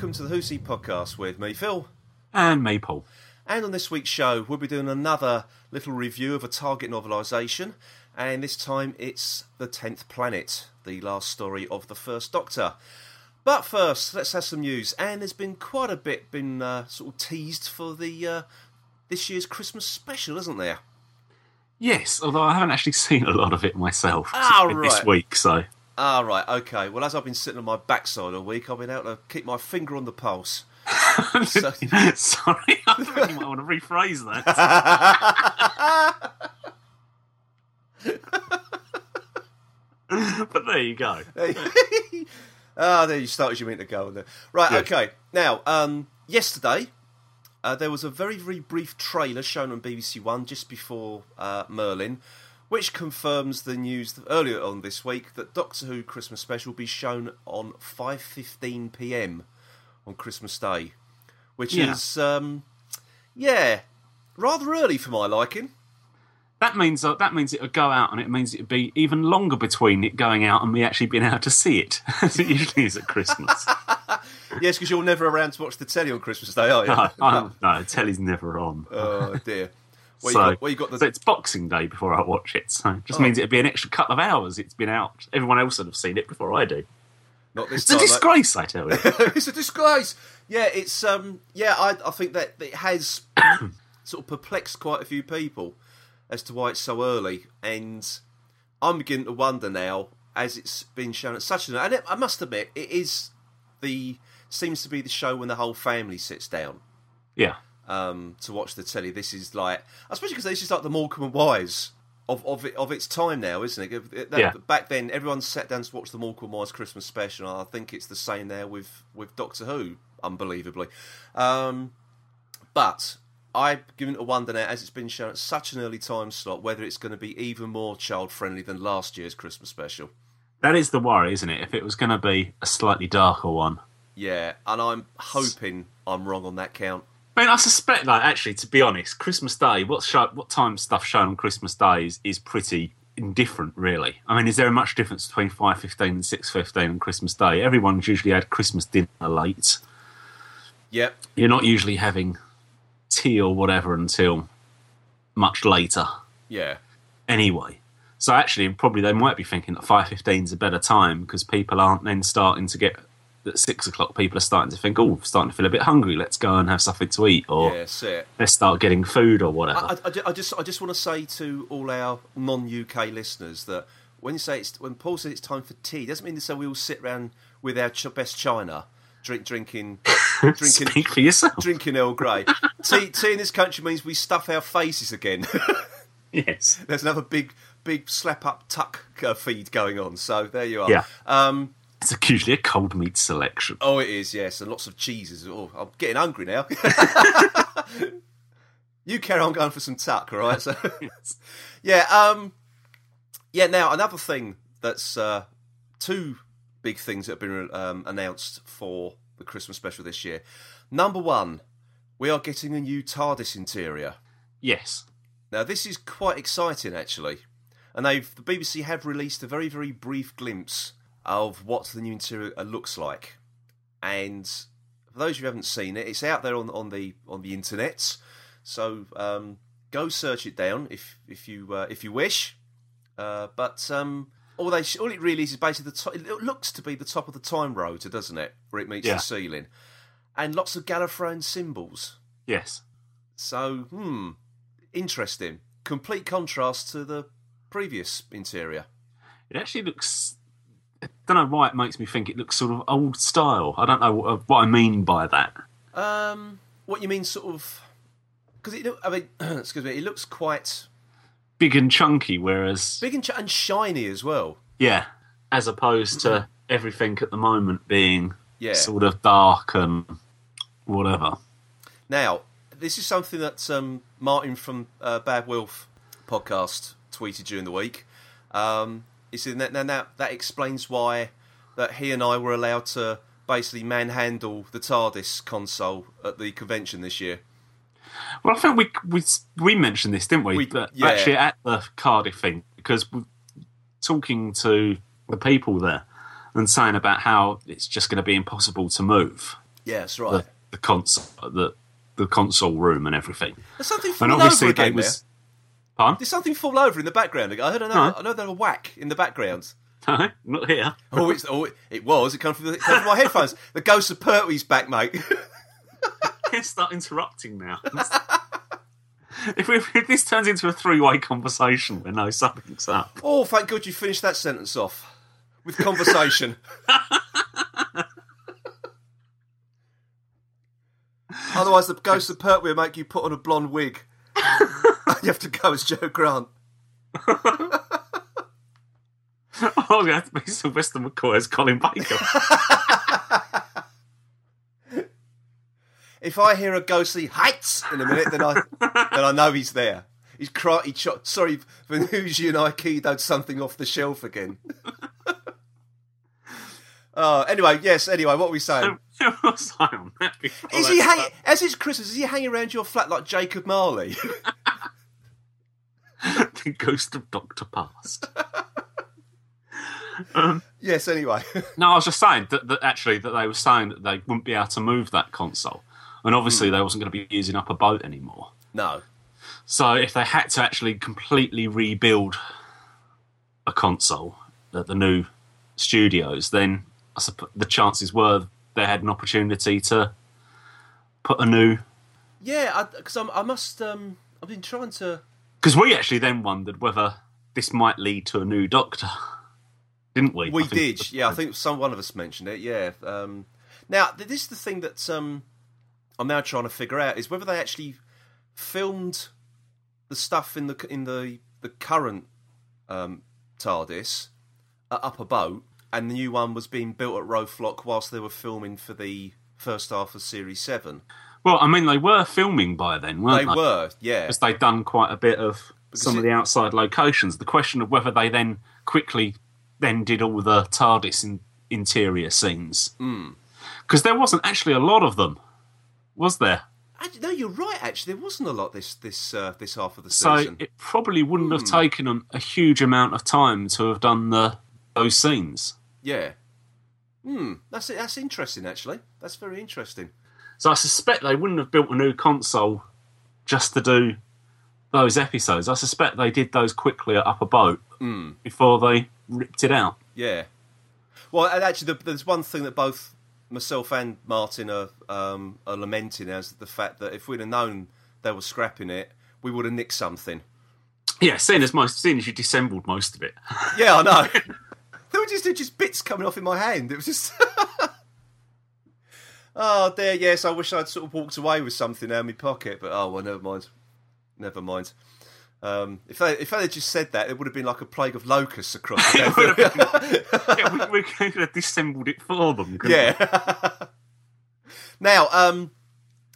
welcome to the Who's He podcast with me, Phil. And Maple. And on this week's show, we'll be doing another little review of a Target novelisation, and this time it's The Tenth Planet, the last story of the First Doctor. But first, let's have some news, and there's been quite a bit been uh, sort of teased for the uh, this year's Christmas special, isn't there? Yes, although I haven't actually seen a lot of it myself It's been this week, so Ah, right, okay. Well, as I've been sitting on my backside all week, I've been able to keep my finger on the pulse. So- sorry, I think you might want to rephrase that. but there you go. Ah, there you start as you mean to go. There. Right, okay. Now, um, yesterday uh, there was a very, very brief trailer shown on BBC One just before uh, Merlin, which confirms the news earlier on this week that Doctor Who Christmas Special will be shown on 5:15 p.m. on Christmas Day, which Yeah. is, um, yeah, rather early for my liking. That means uh, that means it'll go out, and it means it'll be even longer between it going out and me actually being able to see it, as it usually is at Christmas. Yes, because you're never around to watch the telly on Christmas Day, are you? no, no, telly's never on. Oh dear. Well, so, you got, well, you got the so it's Boxing Day before I watch it. So it just Oh. means it'll be an extra couple of hours. It's been out. Everyone else would have seen it before I do. not this It's a time, mate. disgrace, I tell you. it's a disgrace. Yeah, it's um, yeah. I I think that it has sort of perplexed quite a few people as to why it's so early, and I'm beginning to wonder now as it's been shown at such an. And it, I must admit, it is the seems to be the show when the whole family sits down yeah. Um, to watch the telly. This is like, especially because this is like the Morecambe and Wise of of, it, of its time now, isn't it? It- that- Yeah. Back then, everyone sat down to watch the Morecambe and Wise Christmas special. and I think it's the same there with with Doctor Who, unbelievably. Um, but I begin to wonder now, as it's been shown at such an early time slot, whether it's going to be even more child friendly than last year's Christmas special. That is the worry, isn't it? If it was going to be a slightly darker one. Yeah, and I'm hoping I'm wrong on that count. I mean, I suspect, that actually, to be honest, Christmas Day, what show, what time stuff shown on Christmas Day is, is pretty indifferent, really. I mean, is there a much difference between 5.15 and 6.15 on Christmas Day? Everyone's usually had Christmas dinner late. Yep. You're not usually having tea or whatever until much later. Yeah. anyway. So actually, probably they might be thinking that five fifteen is a better time because people aren't then starting to get at six o'clock. People are starting to think, oh, starting to feel a bit hungry. Let's go and have something to eat, or Yeah, let's start getting food or whatever. I, I, I just I just want to say to all our non UK listeners that when you say it's when Paul says it's time for tea, doesn't mean say we all sit round with our ch- best china, drink drinking drinking Speak for yourself. drinking Earl Grey. tea tea in this country means we stuff our faces again. Yes. There's another big big slap up tuck uh, feed going on. So there you are. Yeah. Um, It's usually a cold meat selection. Oh, it is, yes, and lots of cheeses. Oh, I'm getting hungry now. you carry on going for some tuck, all right? So, yeah, um, yeah. Now another thing that's uh, two big things that have been um, announced for the Christmas special this year. Number one, we are getting a new TARDIS interior. Yes. Now this is quite exciting, actually, and they've the BBC have released a very very brief glimpse of what the new interior looks like, and for those who haven't seen it, it's out there on on the on the internet. So um, go search it down if if you uh, if you wish. Uh, but um, all they all it really is is basically the top. It looks to be the top of the time rotor, doesn't it? Where it meets Yeah. the ceiling, and lots of Gallifreyan symbols. Yes. So, hmm, interesting. Complete contrast to the previous interior. It actually looks. I don't know why it makes me think it looks sort of old style. I don't know what, what I mean by that. Um, what you mean, sort of? Because it, I mean, excuse me, it looks quite Big and chunky, whereas big and, ch- and shiny as well. Yeah, as opposed to everything at the moment being Yeah. sort of dark and whatever. Now, this is something that um, Martin from uh, Bad Wolf podcast tweeted during the week. Um, said that now, that explains why that he and I were allowed to basically manhandle the TARDIS console at the convention this year. Well, I think we we we mentioned this, didn't we? We- But yeah. Actually, at the Cardiff thing, because we're talking to the people there, and saying about how it's just going to be impossible to move Yeah, right. the, the console, the the console room and everything. There's something And falling over obviously, again was. Pardon? There's something fall over in the background. I heard another, No. another whack in the background. No, not here. Oh, it's, oh, it was. It come from, the, it come from my headphones. The ghost of Pertwee's back, mate. Can't start interrupting now. if, we, if this turns into a three-way conversation, we know something's up. oh, thank God you finished that sentence off with conversation. Otherwise, the ghost of Pertwee will make you put on a blonde wig. You have to go as Jo Grant. Oh, we have to be Sylvester McCoy as Colin Baker. If I hear a ghostly heights in a minute, then I then I know he's there. He's. He cho- sorry, Venusi and I keyed something off the shelf again. Oh, anyway, yes. Anyway, what were we saying? was I on that before Is he hanging as it's Christmas? Is he hanging around your flat like Jacob Marley? the ghost of Doctor Past? yes. Anyway, No, I was just saying that, that actually that they were saying that they wouldn't be able to move that console, and obviously Hmm. they wasn't going to be using Upper Boat anymore. no. So if they had to actually completely rebuild a console at the new studios, then I suppose the chances were they had an opportunity to put a new. Yeah, because I must. Um, I've been trying to. Because we actually then wondered whether this might lead to a new Doctor, didn't we? We did. Yeah, I think some one of us mentioned it. Yeah. Um, now, this is the thing that um, I'm now trying to figure out is whether they actually filmed the stuff in the in the the current um, TARDIS uh, Upper Boat, and the new one was being built at Roath Lock whilst they were filming for the first half of Series Seven. Well, I mean, they were filming by then, weren't They they? were, yeah. because they'd done quite a bit of some of the outside locations. The question of whether they then quickly then did all the TARDIS in, interior scenes, Hmm. because there wasn't actually a lot of them, was there? No, you're right. Actually, there wasn't a lot this this uh, this half of the So season. it probably wouldn't have Hmm. taken them a huge amount of time to have done the those scenes. Yeah. Hmm. That's. That's interesting. Actually, that's very interesting. So I suspect they wouldn't have built a new console just to do those episodes. I suspect they did those quickly Upper Boat Hmm. before they ripped it out. Yeah. Well, and actually, there's one thing that both myself and Martin are um, are lamenting as the fact that if we'd have known they were scrapping it, we would have nicked something. Yeah, seeing as most, seeing as you dissembled most of it. Yeah, I know. there were just there were just bits coming off in my hand. It was just. oh dear, yes. I wish I'd sort of walked away with something out of my pocket, but oh well, never mind. Never mind. Um, if they if they had just said that, it would have been like a plague of locusts across the yeah, we, we could have dissembled it for them. Yeah. now, um,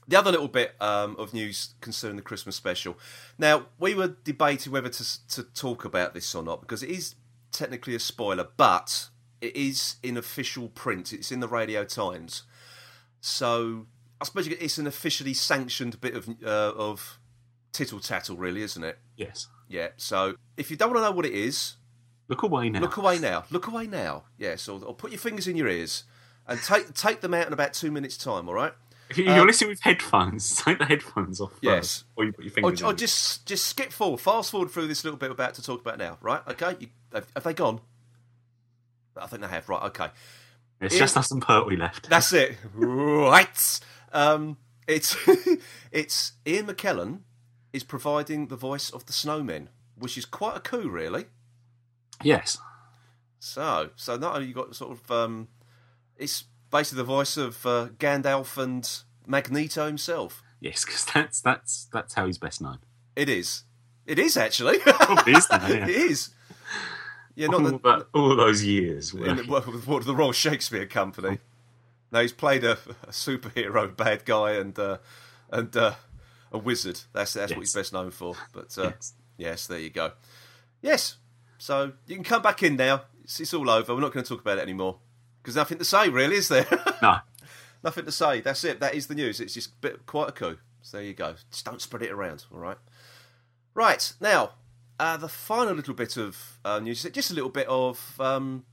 the other little bit um, of news concerning the Christmas special. Now, we were debating whether to to talk about this or not because it is technically a spoiler, but it is in official print. It's in the Radio Times, so I suppose it's an officially sanctioned bit of uh, of tittle tattle, really, isn't it? Yes. Yeah. So if you don't want to know what it is, Look away now. Look away now. Look away now. Yes, or, or put your fingers in your ears and take take them out in about two minutes' time. All right. if you- you're listening with headphones, take the headphones off. Yes. First, or you put your fingers. or in. just just skip forward, fast forward through this little bit we're about to talk about now. Right? Okay. You, have, have they gone? I think they have. Right. Okay. It's just us and Pertwee left. That's it. Right. Um, it's it's Ian McKellen is providing the voice of the Snowmen, which is quite a coup, really. Yes. So, so not only you got sort of, um, it's basically the voice of uh, Gandalf and Magneto himself. Yes, because that's that's that's how he's best known. It is. It is actually. Probably is now, yeah. it is. Yeah, not all, the, that, all those years. in the, what, the Royal Shakespeare Company. Now he's played a, a superhero bad guy and uh, and uh, a wizard. That's that's what he's best known for. But uh, Yes. yes, there you go. Yes, so you can come back in now. It's, it's all over. We're not going to talk about it anymore because nothing to say, really, is there? No. Nothing to say. That's it. That is the news. It's just a bit quite a coup. So there you go. Just don't spread it around. All right. Right now, uh, the final little bit of uh, news. Just a little bit of um,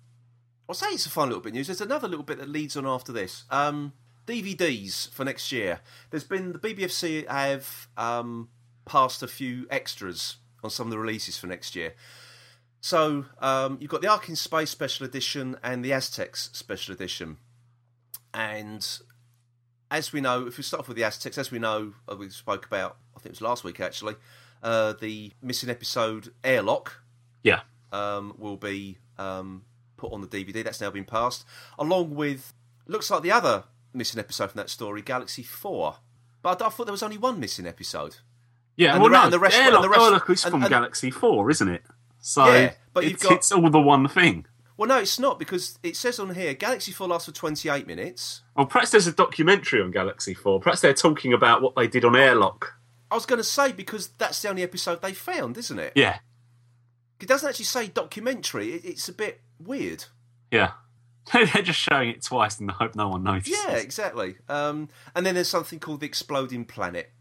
I'll say it's a fun little bit of news. There's another little bit that leads on after this. Um, DVDs for next year. There's been the BBFC have um, passed a few extras on some of the releases for next year. So um, you've got the Ark in Space Special Edition and the Aztecs Special Edition. And as we know, if we start off with the Aztecs, as we know, uh, we spoke about, I think it was last week actually, uh, the missing episode Airlock Yeah. um, will be um, put on the DVD. That's now been passed, along with looks like the other missing episode from that story, Galaxy Four. But I thought there was only one missing episode. Yeah, And well, the no, and the rest- Airlock, and the rest- Airlock is from and- Galaxy 4, isn't it? So Yeah, but you've it's, got- it's all the one thing. Well, no, it's not because it says on here Galaxy Four lasts for twenty eight minutes. Well, perhaps there's a documentary on Galaxy 4. Perhaps they're talking about what they did on Airlock. I was going to say because that's the only episode they found, isn't it? Yeah, It doesn't actually say documentary. It, it's a bit weird. yeah. They're just showing it twice in the hope no one notices. Yeah, exactly. Um, and then there's something called the Exploding Planet.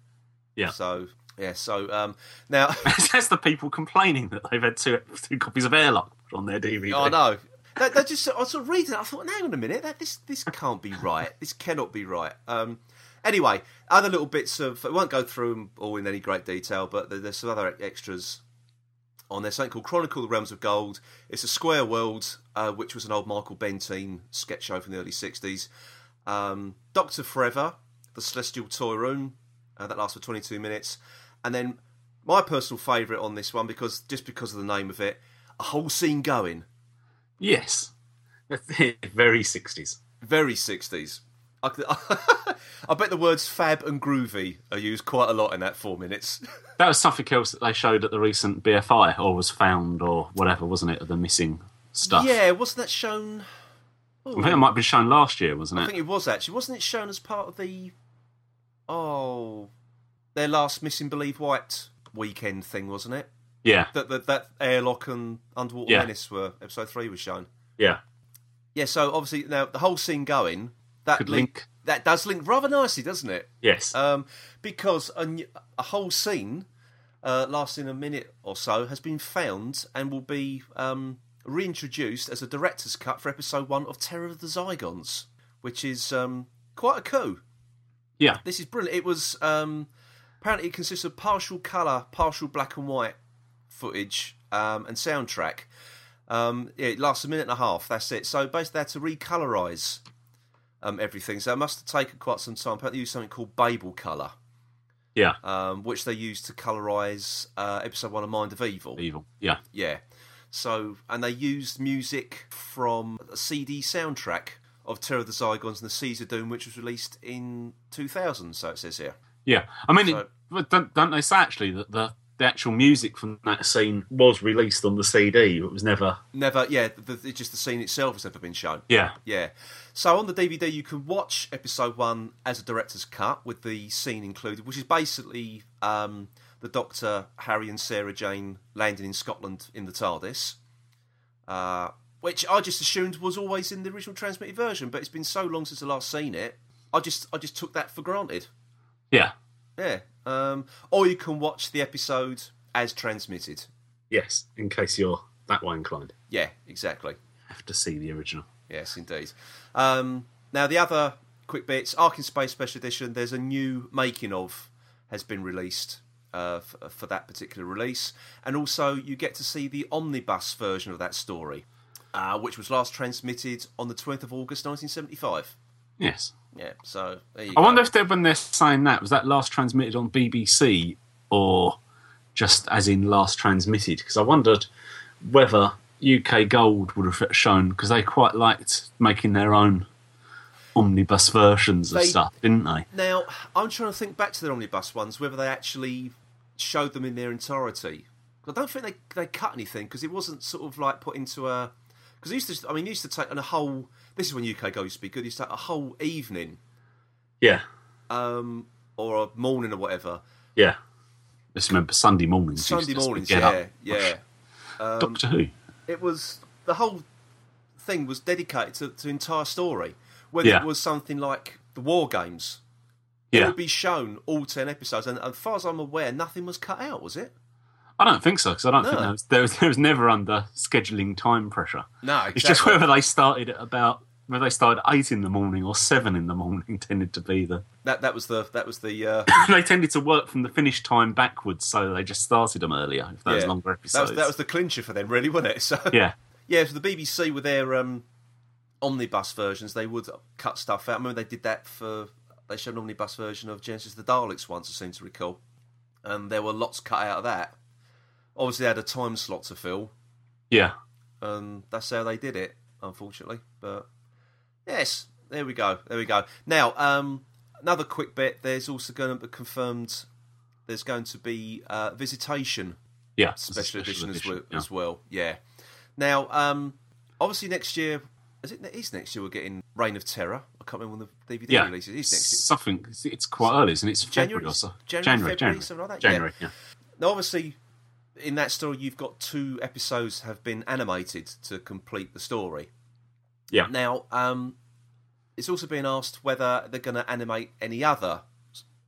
Yeah. So yeah. So um, now. That's the people complaining that they've had two, two copies of Airlock on their DVD. I know. That, that just I was sort of reading. it, I thought, hang on a minute, that this this can't be right. This cannot be right. Um, anyway, other little bits of. I won't go through them all in any great detail, but there's some other extras on there. Something called Chronicle: The Realms of Gold. It's a square world, uh, which was an old Michael Bentine sketch show from the early '60s. Um, Doctor Forever, the Celestial Toy Room, uh, that lasts for 22 minutes, and then my personal favourite on this one because just because of the name of it, a whole scene going. Yes. Very 60s. Very 60s. I, I bet the words fab and groovy are used quite a lot in that four minutes. That was something else that they showed at the recent BFI, or was found, or whatever, wasn't it? of The missing stuff. yeah, wasn't that shown? I think it might have been shown last year, wasn't it? I think it was actually. Wasn't it shown as part of the. Oh. Their last Missing Believed Wiped weekend thing, wasn't it? Yeah, That that, that Airlock and Underwater Yeah. Menace were. Episode 3 was shown. yeah. Yeah, so obviously now the whole scene going. That Could link, link. That does link rather nicely, doesn't it? Yes. um, because a whole scene uh, lasting a minute or so has been found and will be um, reintroduced as a director's cut for episode one of Terror of the Zygons, which is um, quite a coup. yeah. This is brilliant. It was um, apparently it consists of partial colour, partial black and white footage um, and soundtrack. Um, yeah, it lasts a minute and a half. That's it. So basically, they had to recolourise um, everything. So it must have taken quite some time. Apparently, they used something called Babel colour Yeah. um, which they used to colorize uh, episode one of Mind of Evil. Evil. Yeah. Yeah. So, and they used music from a CD soundtrack of Terror of the Zygons and the Seeds of Doom, which was released in 2000. So it says here. Yeah. I mean, So- it, don't, don't they say actually that the, the actual music from that scene was released on the CD? It was never. Never, yeah. The, the, it's just the scene itself has never been shown. Yeah. Yeah. So on the DVD, you can watch episode one as a director's cut with the scene included, which is basically um, the Doctor, Harry, and Sarah Jane landing in Scotland in the TARDIS, uh, which I just assumed was always in the original transmitted version. But it's been so long since I last seen it, I just I just took that for granted. Yeah. Yeah. Um, or you can watch the episode as transmitted. Yes. In case you're that way inclined, Yeah, exactly. have to see the original. Yes, indeed. Um, now, the other quick bits Ark in Space Special Edition, there's a new making of has been released uh, f- for that particular release. And also, you get to see the omnibus version of that story, uh, which was last transmitted on the 20th of August 1975. Yes. Yeah, so I go. wonder if they're, when they're saying that, was that last transmitted on BBC or just as in last transmitted? Because I wondered whether UK Gold would have shown, because they quite liked making their own omnibus versions of stuff, didn't they? Now, I'm trying to think back to their omnibus ones, whether they actually showed them in their entirety. I don't think they they cut anything because it wasn't sort of like put into a. Because used to, I mean, used to take on a whole. This is when UK Go used to be good. Used to take a whole evening, Yeah. um, or a morning or whatever. Yeah. Just remember Sunday mornings. Sunday to mornings, get yeah, up, yeah. Um, Doctor Who. it was the whole thing was dedicated to to entire story. Whether Yeah. it was something like the War Games, it Yeah. would be shown all ten episodes, and as far as I'm aware, nothing was cut out. Was it? I don't think so because I don't think No. there was, there was there was never under scheduling time pressure. No, exactly. It's just whether they started at about whether they started at eight in the morning or seven in the morning tended to be the that that was the that was the uh, they tended to work from the finish time backwards, so they just started them earlier if those yeah. longer That episodes. was that was the clincher for them, really, wasn't it? So yeah, yeah, so the BBC with their um, omnibus versions, they would cut stuff out. I remember they did that for they showed an omnibus version of Genesis the Daleks once, I seem to recall, and there were lots cut out of that. Obviously, they had a time slot to fill, yeah. and that's how they did it, unfortunately. But yes, there we go, there we go. Now, um, another quick bit. There's also going to be confirmed. There's going to be uh, visitation Yeah, it's a special, edition, as, well, yeah. as well. Yeah. Now, um, obviously next year, is it? Is next year. We're getting Reign of Terror. I can't remember when the DVD Yeah, release. Is next year. something. it's- It's quite early, isn't it? It's January? February or so. January, January, February, January, something like that, yeah. January. Yeah. Now, obviously, in that story, you've got two episodes have been animated to complete the story. Yeah. Now, um, it's also been asked whether they're going to animate any other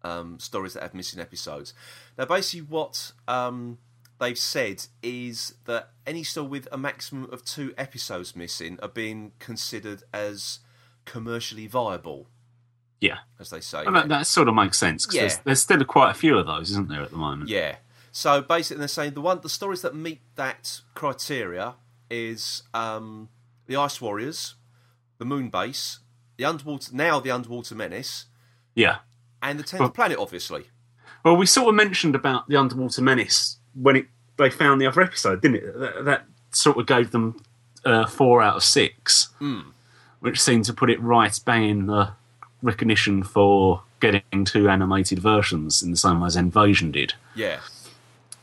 um, stories that have missing episodes. Now, basically, what um, they've said is that any story with a maximum of two episodes missing are being considered as commercially viable, Yeah, as they say. and that, that sort of makes sense. 'cause Yeah. there's, there's still quite a few of those, isn't there, at the moment? Yeah. So basically, they're saying the one the stories that meet that criteria is um, the Ice Warriors, the Moon Base, the underwater now the Underwater Menace, yeah. and the Tenth Well- Planet, obviously. Well, we sort of mentioned about the Underwater Menace when it they found the other episode, didn't it? That, that sort of gave them uh, four out of six, which seemed to put it right bang in the recognition for getting two animated versions in the same way as Invasion did. Yeah.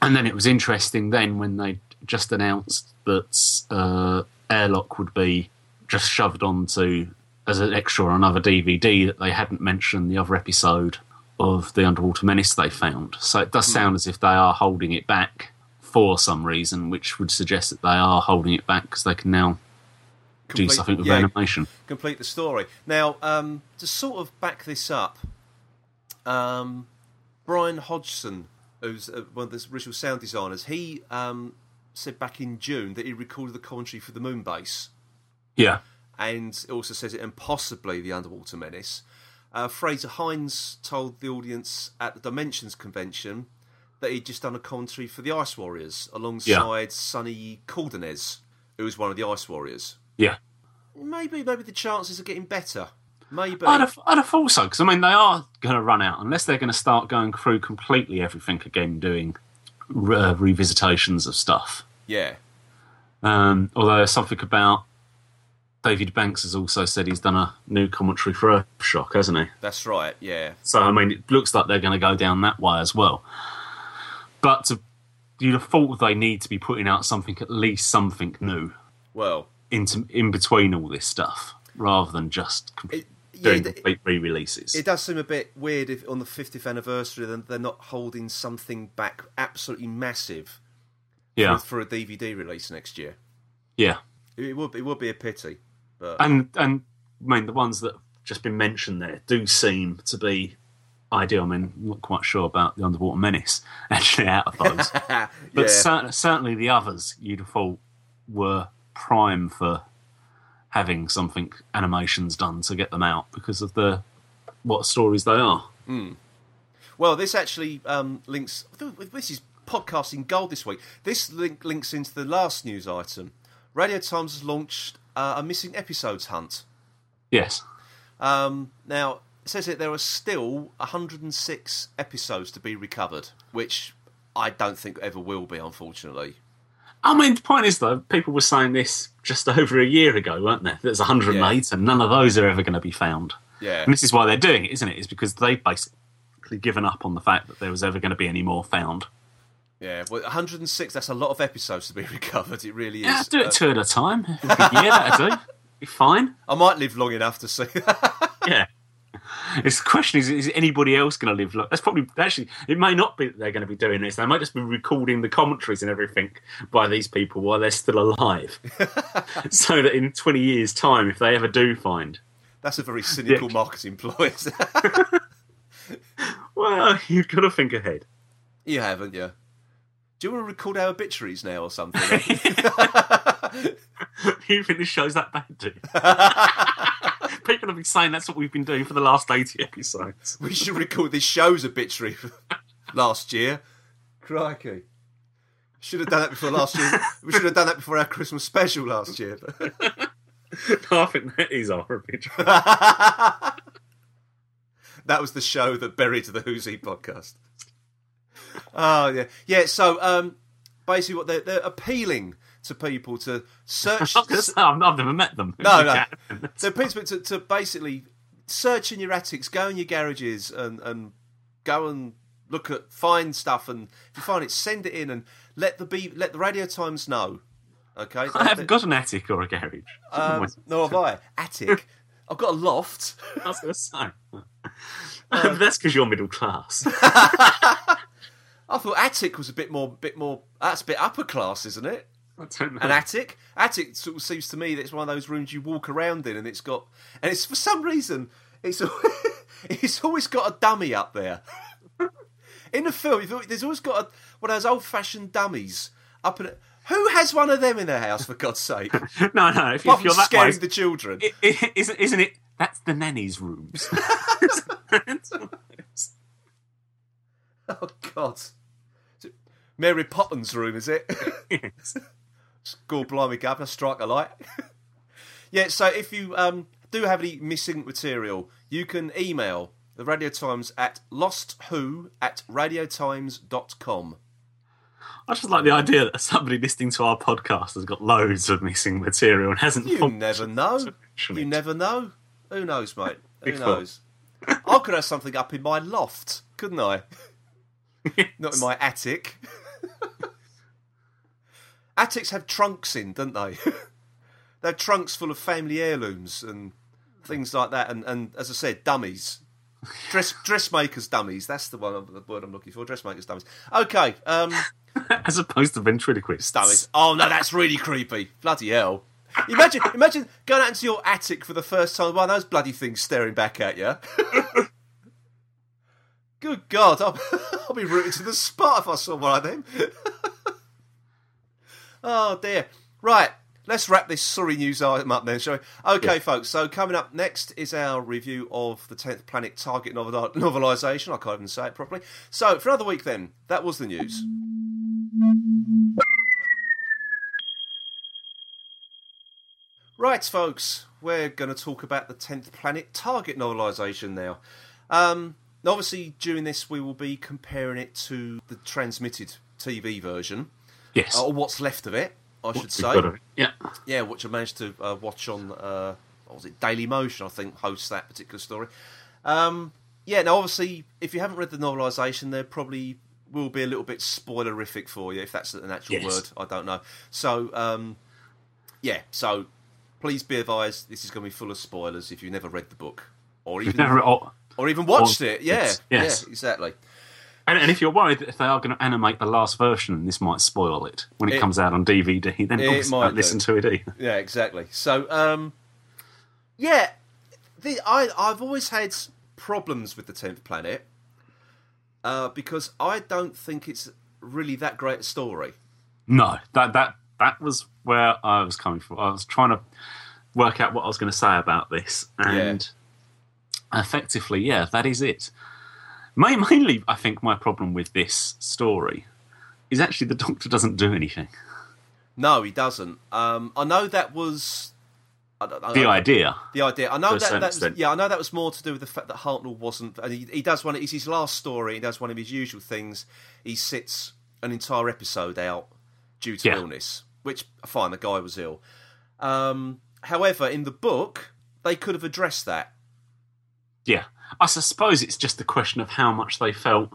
And then it was interesting then when they just announced that uh, Airlock would be just shoved onto as an extra on another DVD that they hadn't mentioned the other episode of the Underwater Menace they found. So it does sound as if they are holding it back for some reason, which would suggest that they are holding it back because they can now do something with yeah, animation. complete the story. Now, um, to sort of back this up, um, Brian Hodgson, who's uh, one of the original sound designers, he um, said back in June that he recorded the commentary for the Moon Base. Yeah, and it also says it and possibly the Underwater Menace. Uh, Frazer Hines told the audience at the Dimensions convention that he'd just done a commentary for the Ice Warriors alongside Sonny Caldinez, who was one of the Ice Warriors. yeah. Maybe, maybe the chances are getting better. Maybe. I'd have, I'd have thought so because I mean they are going to run out unless they're going to start going through completely everything again, doing uh, revisitations of stuff. Yeah, Um, although there's something about David Banks has also said he's done a new commentary for Earthshock, hasn't he? that's right. Yeah, So I mean, it looks like they're going to go down that way as well. But to, you'd have thought they need to be putting out something, at least something new, well, into in between all this stuff, rather than just com- It- yeah, doing it- complete re-releases. it does seem a bit weird if on the 50th anniversary then they're not holding something back absolutely massive yeah, for, for a DVD release next year. yeah. It would it would be a pity, but and and I mean the ones that have just been mentioned there do seem to be ideal. I mean, I'm not quite sure about the Underwater Menace actually out of those, but yeah. cer- certainly the others you'd have thought were prime for having something animations done to get them out because of the what stories they are. Well, this actually um, links. This is podcasting gold this week. This link links into the last news item. Radio Times has launched uh, a missing episodes hunt. Yes, Um, now it says that there are still 106 episodes to be recovered, which I don't think ever will be, unfortunately. I mean the point is though, people were saying this just over a year ago, weren't there? There's 108, and none of those are ever going to be found. Yeah, And this is why they're doing it, isn't it? Is because they've basically given up on the fact that there was ever going to be any more found. yeah. Well, 106. That's a lot of episodes to be recovered. It really is. Yeah, do it Uh, two at a time. yeah, that'll do. Be fine. I might live long enough to see. Yeah. It's the question is: Is anybody else going to live? Like, that's probably actually. It may not be that they're going to be doing this. They might just be recording the commentaries and everything by these people while they're still alive, so that in twenty years' time, if they ever do find, That's a very cynical Yeah. marketing ploy. well, you've got to think ahead. you haven't, you? Do you want to record our obituaries now or something? you think this show's that bad, you? People have been saying that's what we've been doing for the last 80 episodes. we should record this show's obituary for last year. Crikey. Should have done that before last year. We should have done that before our Christmas special last year. I think that is our obituary. that was the show that buried the Who's He podcast. Oh yeah, yeah. So um, basically, what they're, they're appealing to people to search. I was gonna say, I've, never met them. No, no. They're appealing to, to, basically search in your attics, go in your garages, and and go and look at find stuff, and if you find it, send it in, and let the be let the Radio Times know. Okay, I haven't got an attic or a garage. Um, no, have I? Attic. I've got a loft. I was going to. That's because you're middle class. I thought attic was a bit more, bit more. That's a bit upper class, isn't it? I don't know. An attic. Attic sort of seems to me that it's one of those rooms you walk around in, and it's got, and it's for some reason, it's it's always got a dummy up there. in the film, there's always got a, one of those old-fashioned dummies up in it. Who has one of them in their house, for God's sake? No, no. If, if you're that scaring way, the children. it, it, isn't, isn't it? That's the nanny's rooms. Oh God! Mary Poppins' room, is it? Yes. God blimey, Governor, strike a light. yeah, so if you um, do have any missing material, you can email the Radio Times at lostwho at radiotimes.com. I just like the idea that somebody listening to our podcast has got loads of missing material and hasn't. You never know. You never know. Who knows, mate? Who Big knows? I could have something up in my loft, couldn't I? Not in my attic. Attics have trunks in, don't they? they have trunks full of family heirlooms and things like that, and, and as I said, dummies. Dress dressmakers dummies. That's the one the word I'm looking for. Dressmakers dummies. Okay, um, As opposed to ventriloquists. dummies. Oh no, that's really creepy. Bloody hell! Imagine, imagine going out into your attic for the first time. One of those bloody things staring back at you. Good God, I'll, I'll be rooted to the spot if I saw one of them. Oh dear. Right, let's wrap this sorry news item up then, shall we? Okay, folks. So coming up next is our review of the Tenth Planet Target novel- novelisation. I can't even say it properly. So for another week, then that was the news. Right, folks, we're going to talk about the 10th Planet Target novelisation now. Um, now, obviously, during this, we will be comparing it to the transmitted TV version, Yes. or what's left of it, I should say. Yeah. Yeah, which I managed to uh, watch on, uh, what was it, Daily Motion, I think, hosts that particular story. Um, yeah, now, obviously, if you haven't read the novelisation, there probably will be a little bit spoilerific for you, if that's an actual Yes. word. I don't know. So, um, yeah, so please be advised this is going to be full of spoilers if you've never read the book. Or even, or even watched or- it. Yeah, yes, yes. yeah, exactly. And, and if you're worried that if they are going to animate the last version, this might spoil it when it, It- comes out on DVD. Then it might listen to it either. Yeah, exactly. So, um, yeah, the, I I've always had problems with the tenth planet uh, because I don't think it's really that great a story. No, that that that was where I was coming from. I was trying to work out what I was going to say about this, and effectively, yeah, that is it. Ma- Mainly, I think my problem with this story is actually the Doctor doesn't do anything. No, he doesn't. Um, I know that was. I, I, The idea, The idea. I know that, that was, yeah, I know that was more to do with the fact that Hartnell wasn't. And he, he does one. It's his last story. He does one of his usual things. He sits an entire episode out due to Yeah. illness, which fine. The guy was ill. Um, however, in the book, they could have addressed that. yeah. I suppose it's just a question of how much they felt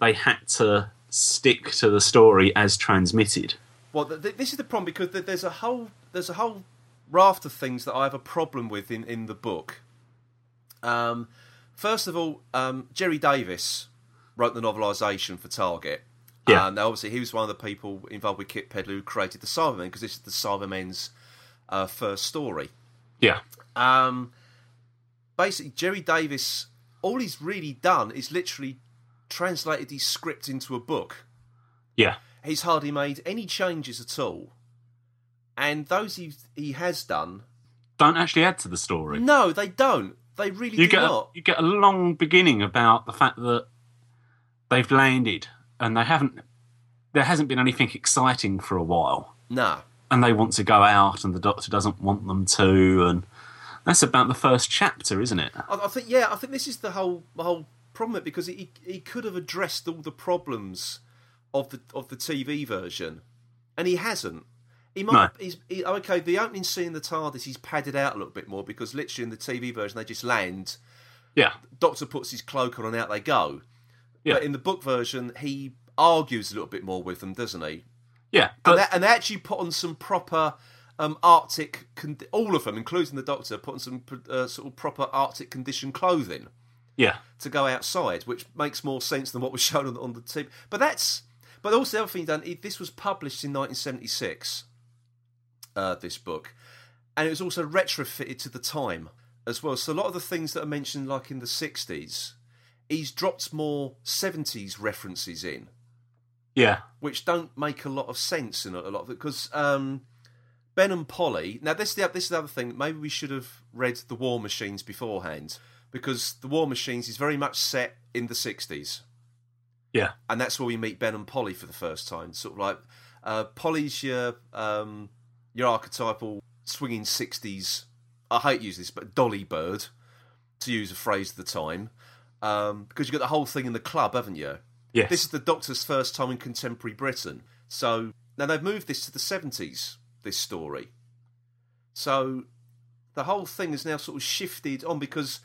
they had to stick to the story as transmitted. Well, th- th- this is the problem because th- there's a whole there's a whole raft of things that I have a problem with in, in the book. Um, first of all, um, Gerry Davis wrote the novelisation for Target. Yeah. And obviously, he was one of the people involved with Kit Pedler who created the Cybermen because this is the Cybermen's uh, first story. Yeah, Um, basically, Gerry Davis, all he's really done is literally translated his script into a book. yeah, he's hardly made any changes at all. And those he he has done, Don't actually add to the story. no, they don't. They really you do get a, not. you get a long beginning about the fact that they've landed and they haven't. There hasn't been anything exciting for a while, Nah. and they want to go out, and the Doctor doesn't want them to, and that's about the first chapter, isn't it? I, I think yeah, I think this is the whole the whole problem because he he could have addressed all the problems of the of the TV version, and he hasn't. He might. No. He's he, okay. The opening scene in the TARDIS, he's padded out a little bit more because literally in the TV version they just land. Yeah, Doctor puts his cloak on and out they go. Yeah. But in the book version, he argues a little bit more with them, doesn't he? yeah, And, they, and they actually put on some proper um, Arctic, con- all of them, including the Doctor, put on some uh, sort of proper Arctic condition clothing yeah, to go outside, which makes more sense than what was shown on, on the TV. But that's, but also the other thing done. He, this was published in 1976. Uh, this book, and it was also retrofitted to the time as well. So a lot of the things that are mentioned, like in the 60s, he's dropped more 70s references in yeah, which don't make a lot of sense in a, a lot of it because um, Ben and Polly. Now this is the this is the other thing. Maybe we should have read the War Machines beforehand because the War Machines is very much set in the sixties, yeah, and that's where we meet Ben and Polly for the first time. Sort of like uh, Polly's your um, your archetypal swinging sixties. I hate using this, but dolly bird to use a phrase of the time. Um, because you've got the whole thing in the club, haven't you? yes, This is the Doctor's first time in contemporary Britain. So now they've moved this to the 70s, this story. So the whole thing is now sort of shifted on because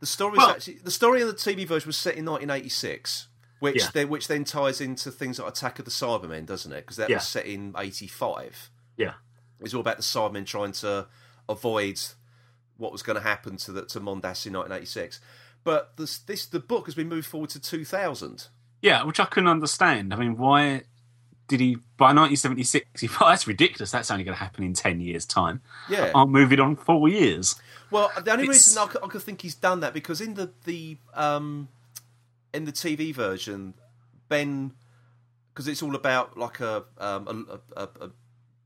the story Well- actually the story in the TV version was set in 1986, which Yeah. then which then ties into things like Attack of the Cybermen, doesn't it? Because that Yeah. was set in 85. yeah, It's all about the Cybermen trying to avoid what was going to happen to the, to Mondas in 1986. But this, this the book has been moved forward to 2000. yeah, which I couldn't understand. I mean, why did he by 1976? He thought that's ridiculous. That's only going to happen in ten years' time. Yeah. I'll move it on four years. Well, the only It's- reason I could, I could think he's done that because in the the um in the TV version, Ben, because it's all about like a um a, a, a, a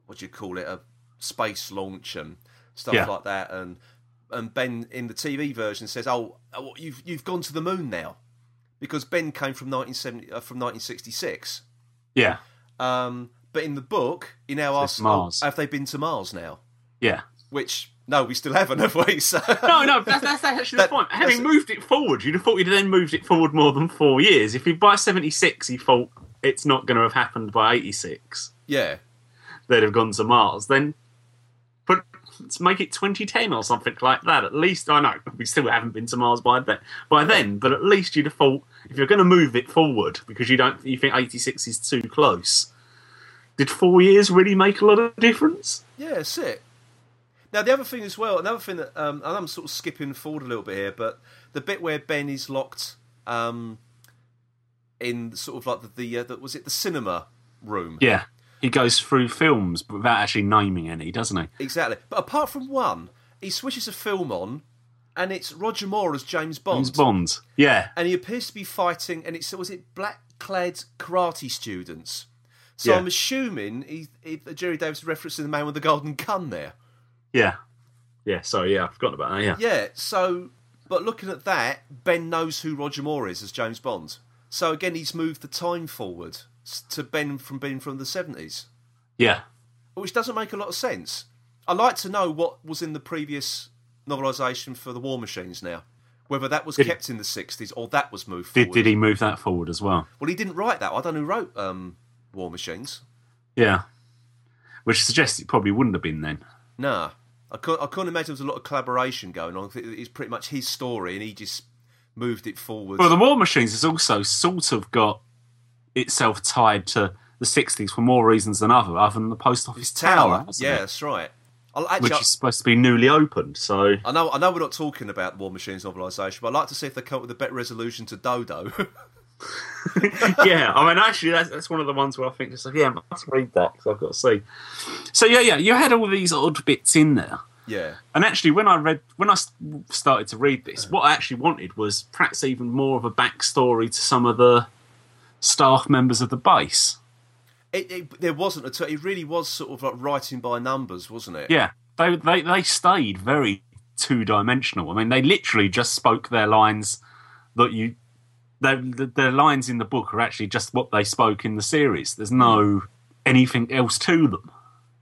what do you call it a space launch and stuff Yeah. like that, and and Ben in the TV version says, "Oh, oh, you've you've gone to the moon now," because Ben came from 1970 uh, from 1966. Yeah, Um, but in the book, he now asks, Mars. "Have they been to Mars now?" yeah. Which no, we still haven't, have we? So No, no, that's, that's actually That- the point. Having moved it forward, you'd have thought you'd then moved it forward more than four years. If he by seventy six, he thought it's not going to have happened by eighty six, yeah. they'd have gone to Mars. Then, but let's make it twenty ten or something like that. At least I know we still haven't been to Mars by then. By then, but at least you'd have thought if you're going to move it forward because you don't, you think eighty six is too close. Did four years really make a lot of difference? Yeah, that's it. Now the other thing as well, another thing that um, and I'm sort of skipping forward a little bit here, but the bit where Ben is locked um, in sort of like the, the, uh, the was it the cinema room? Yeah, he goes through films without actually naming any, doesn't he? Exactly. But apart from one, he switches a film on, and it's Roger Moore as James Bond, James Bond. Yeah, and he appears to be fighting, and it's was it black clad karate students. So Yeah. I'm assuming he, he, Gerry Davis referencing the man with the golden gun there. yeah, yeah. Sorry, yeah, I've forgotten about that. Yeah, Yeah, so but looking at that, Ben knows who Roger Moore is as James Bond. So again, he's moved the time forward to Ben from being from the seventies, yeah, which doesn't make a lot of sense. I'd like to know what was in the previous novelisation for the War Machines now, whether that was Did- kept in the sixties or that was moved Did forward. did he move that forward as well? Well, he didn't write that. I don't know who wrote um, War Machines. Yeah, which suggests it probably wouldn't have been then. Nah, I can't. I can't imagine there was a lot of collaboration going on. It's pretty much his story, and he just moved it forward. Well, the War Machines has also sort of got itself tied to the '60s for more reasons than other, other than the post office tower, hasn't yeah, it? that's right. Actually, which is supposed to be newly opened. So I know, I know, we're not talking about War Machines novelisation, but I'd like to see if they come up with a better resolution to Dodo. yeah, I mean, actually, that's, that's one of the ones where I think, just like, yeah, I must read that because I've got to see. So yeah, yeah, you had all these odd bits in there. yeah, And actually, when I read, when I started to read this, what I actually wanted was perhaps even more of a backstory to some of the staff members of the base. It, it, there wasn't at all. It really was sort of like writing by numbers, wasn't it? Yeah, they they they stayed very two dimensional. I mean, they literally just spoke their lines that you. Their, their lines in the book are actually just what they spoke in the series. There's no anything else to them.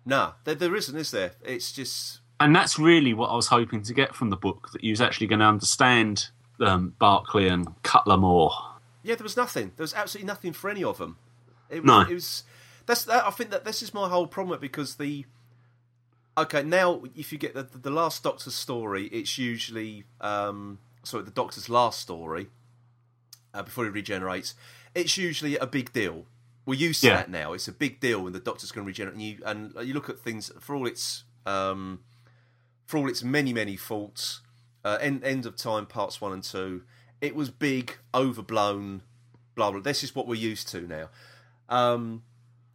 No, there, there isn't, is there? It's just and that's really what I was hoping to get from the book that you was actually going to understand um, Barclay and Cutler more. Yeah, there was nothing. There was absolutely nothing for any of them. It was, No. it was that's that, I think that this is my whole problem because the okay now if you get the, the last Doctor's story, it's usually um, sorry the Doctor's last story uh, before he regenerates. It's usually a big deal. We're used to Yeah. that now. It's a big deal when the Doctor's going to regenerate, and you and you look at things for all its um, for all its many many faults. Uh, end end of time parts one and two. It was big, overblown, blah blah. This is what we're used to now. Um,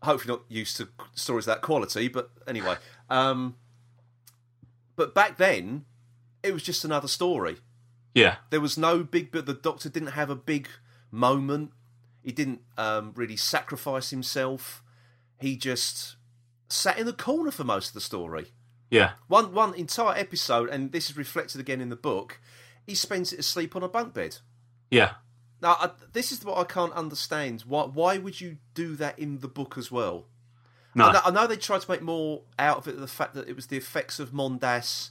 hopefully not used to stories that quality, but anyway. Um, but back then, it was just another story. Yeah, There was no big, but the Doctor didn't have a big moment. He didn't um, really sacrifice himself. He just sat in the corner for most of the story. yeah, One one entire episode, and this is reflected again in the book. He spends it asleep on a bunk bed. yeah. Now, I, this is what I can't understand. Why why would you do that in the book as well? No, I, know, I know they tried to make more out of it. The fact that it was the effects of Mondas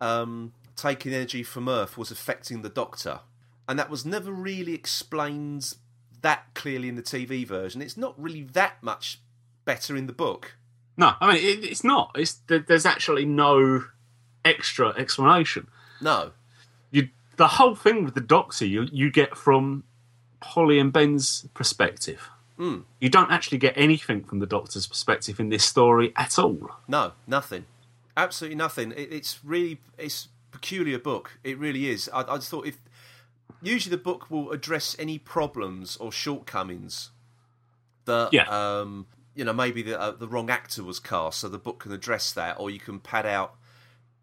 um, taking energy from Earth was affecting the Doctor, and that was never really explained that clearly in the TV version. It's not really that much better in the book. no. I mean, it, it's not. It's there's actually no extra explanation. No, You the whole thing with the Doctor you you get from Polly and Ben's perspective. Mm. You don't actually get anything from the Doctor's perspective in this story at all. no, nothing, absolutely nothing. It, it's really it's peculiar book. It really is. I, I just thought if usually the book will address any problems or shortcomings that Yeah. um, you know maybe the uh, the wrong actor was cast, so the book can address that, or you can pad out,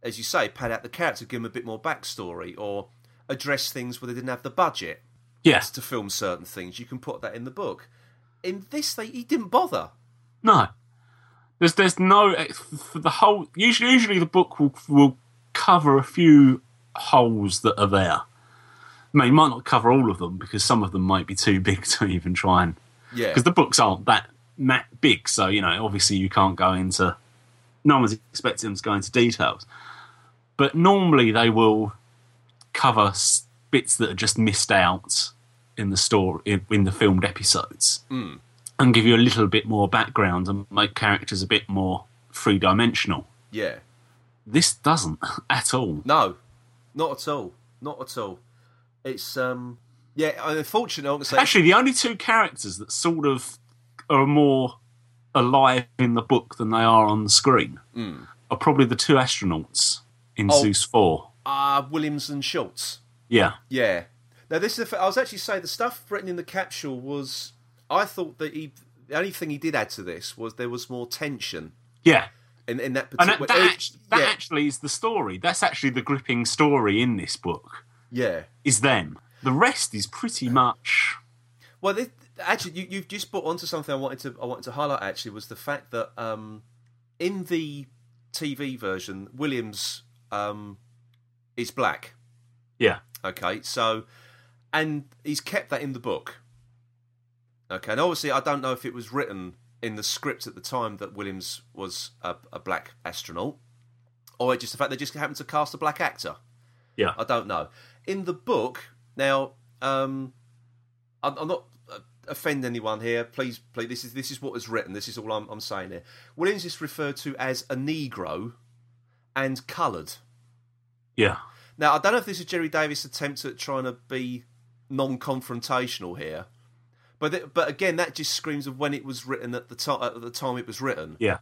as you say, pad out the character, give them a bit more backstory, or address things where they didn't have the budget Yes. to film certain things. You can put that in the book. In this, they he didn't bother. No. There's there's no for the whole. Usually, usually the book will will cover a few holes that are there. I mean, might not cover all of them because some of them might be too big to even try and. Yeah, Because the books aren't that ma- big, so you know, obviously you can't go into. No one's expecting them to go into details, but normally they will cover bits that are just missed out in the story in, in the filmed episodes hmm. and give you a little bit more background and make characters a bit more three dimensional. yeah. This doesn't at all. No, not at all. Not at all. It's um, yeah. Unfortunately, say Actually, the only two characters that sort of are more alive in the book than they are on the screen are probably the two astronauts in Oh. Zeus 4. uh, Williams and Schultz. Yeah. Yeah. Now this is. The, I was actually saying the stuff written in the capsule was. I thought that he. The only thing he did add to this was there was more tension Yeah. In, in that And that, that, act- that yeah, actually is the story. That's actually the gripping story in this book, yeah. is them. The rest is pretty much. Well, this, actually, you, you've just put onto something I wanted to I wanted to highlight. Actually, was the fact that um, in the TV version, Williams um, is black. Yeah. Okay, so and he's kept that in the book. Okay, and obviously, I don't know if it was written in the script at the time that Williams was a, a black astronaut, or just the fact they just happened to cast a black actor. Yeah. I don't know. In the book, now, um, I'm, I'm not uh, offend anyone here. Please, please. This is this is what was written. This is all I'm, I'm saying here. Williams is referred to as a Negro and coloured. Yeah. Now, I don't know if this is Gerry Davis' attempt at trying to be non-confrontational here, but but again, that just screams of when it was written at the time at the time it was written, Yeah.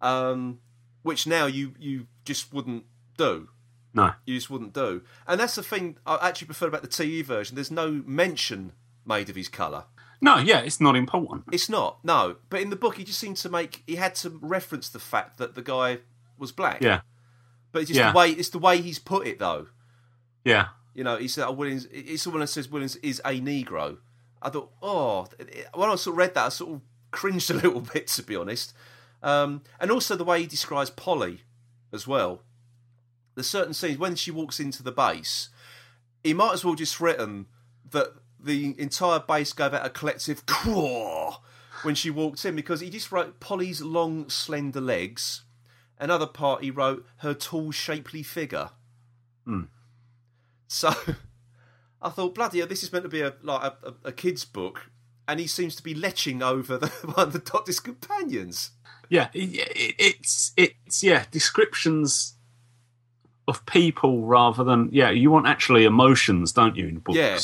um, which now you you just wouldn't do. No. You just wouldn't do, and that's the thing I actually prefer about the TV version. There's no mention made of his colour. No, yeah, it's not important. It's not no, but in the book, he just seemed to make he had to reference the fact that the guy was black. Yeah. but it's just Yeah. the way it's the way he's put it though. Yeah. You know, he said, oh, Williams, it's someone that says Williams is a Negro. I thought, oh, when I sort of read that, I sort of cringed a little bit to be honest. Um, and also the way he describes Polly as well. There's certain scenes when she walks into the base, he might as well just written that the entire base gave out a collective quaw when she walked in because he just wrote Polly's long, slender legs. Another part he wrote her tall, shapely figure. So I thought, bloody hell, this is meant to be a like a, a, a kid's book, and he seems to be leching over the, one of the Doctor's companions. Yeah, it, it, it's it's yeah descriptions of people rather than yeah. You want actually emotions, don't you? In books, Yeah.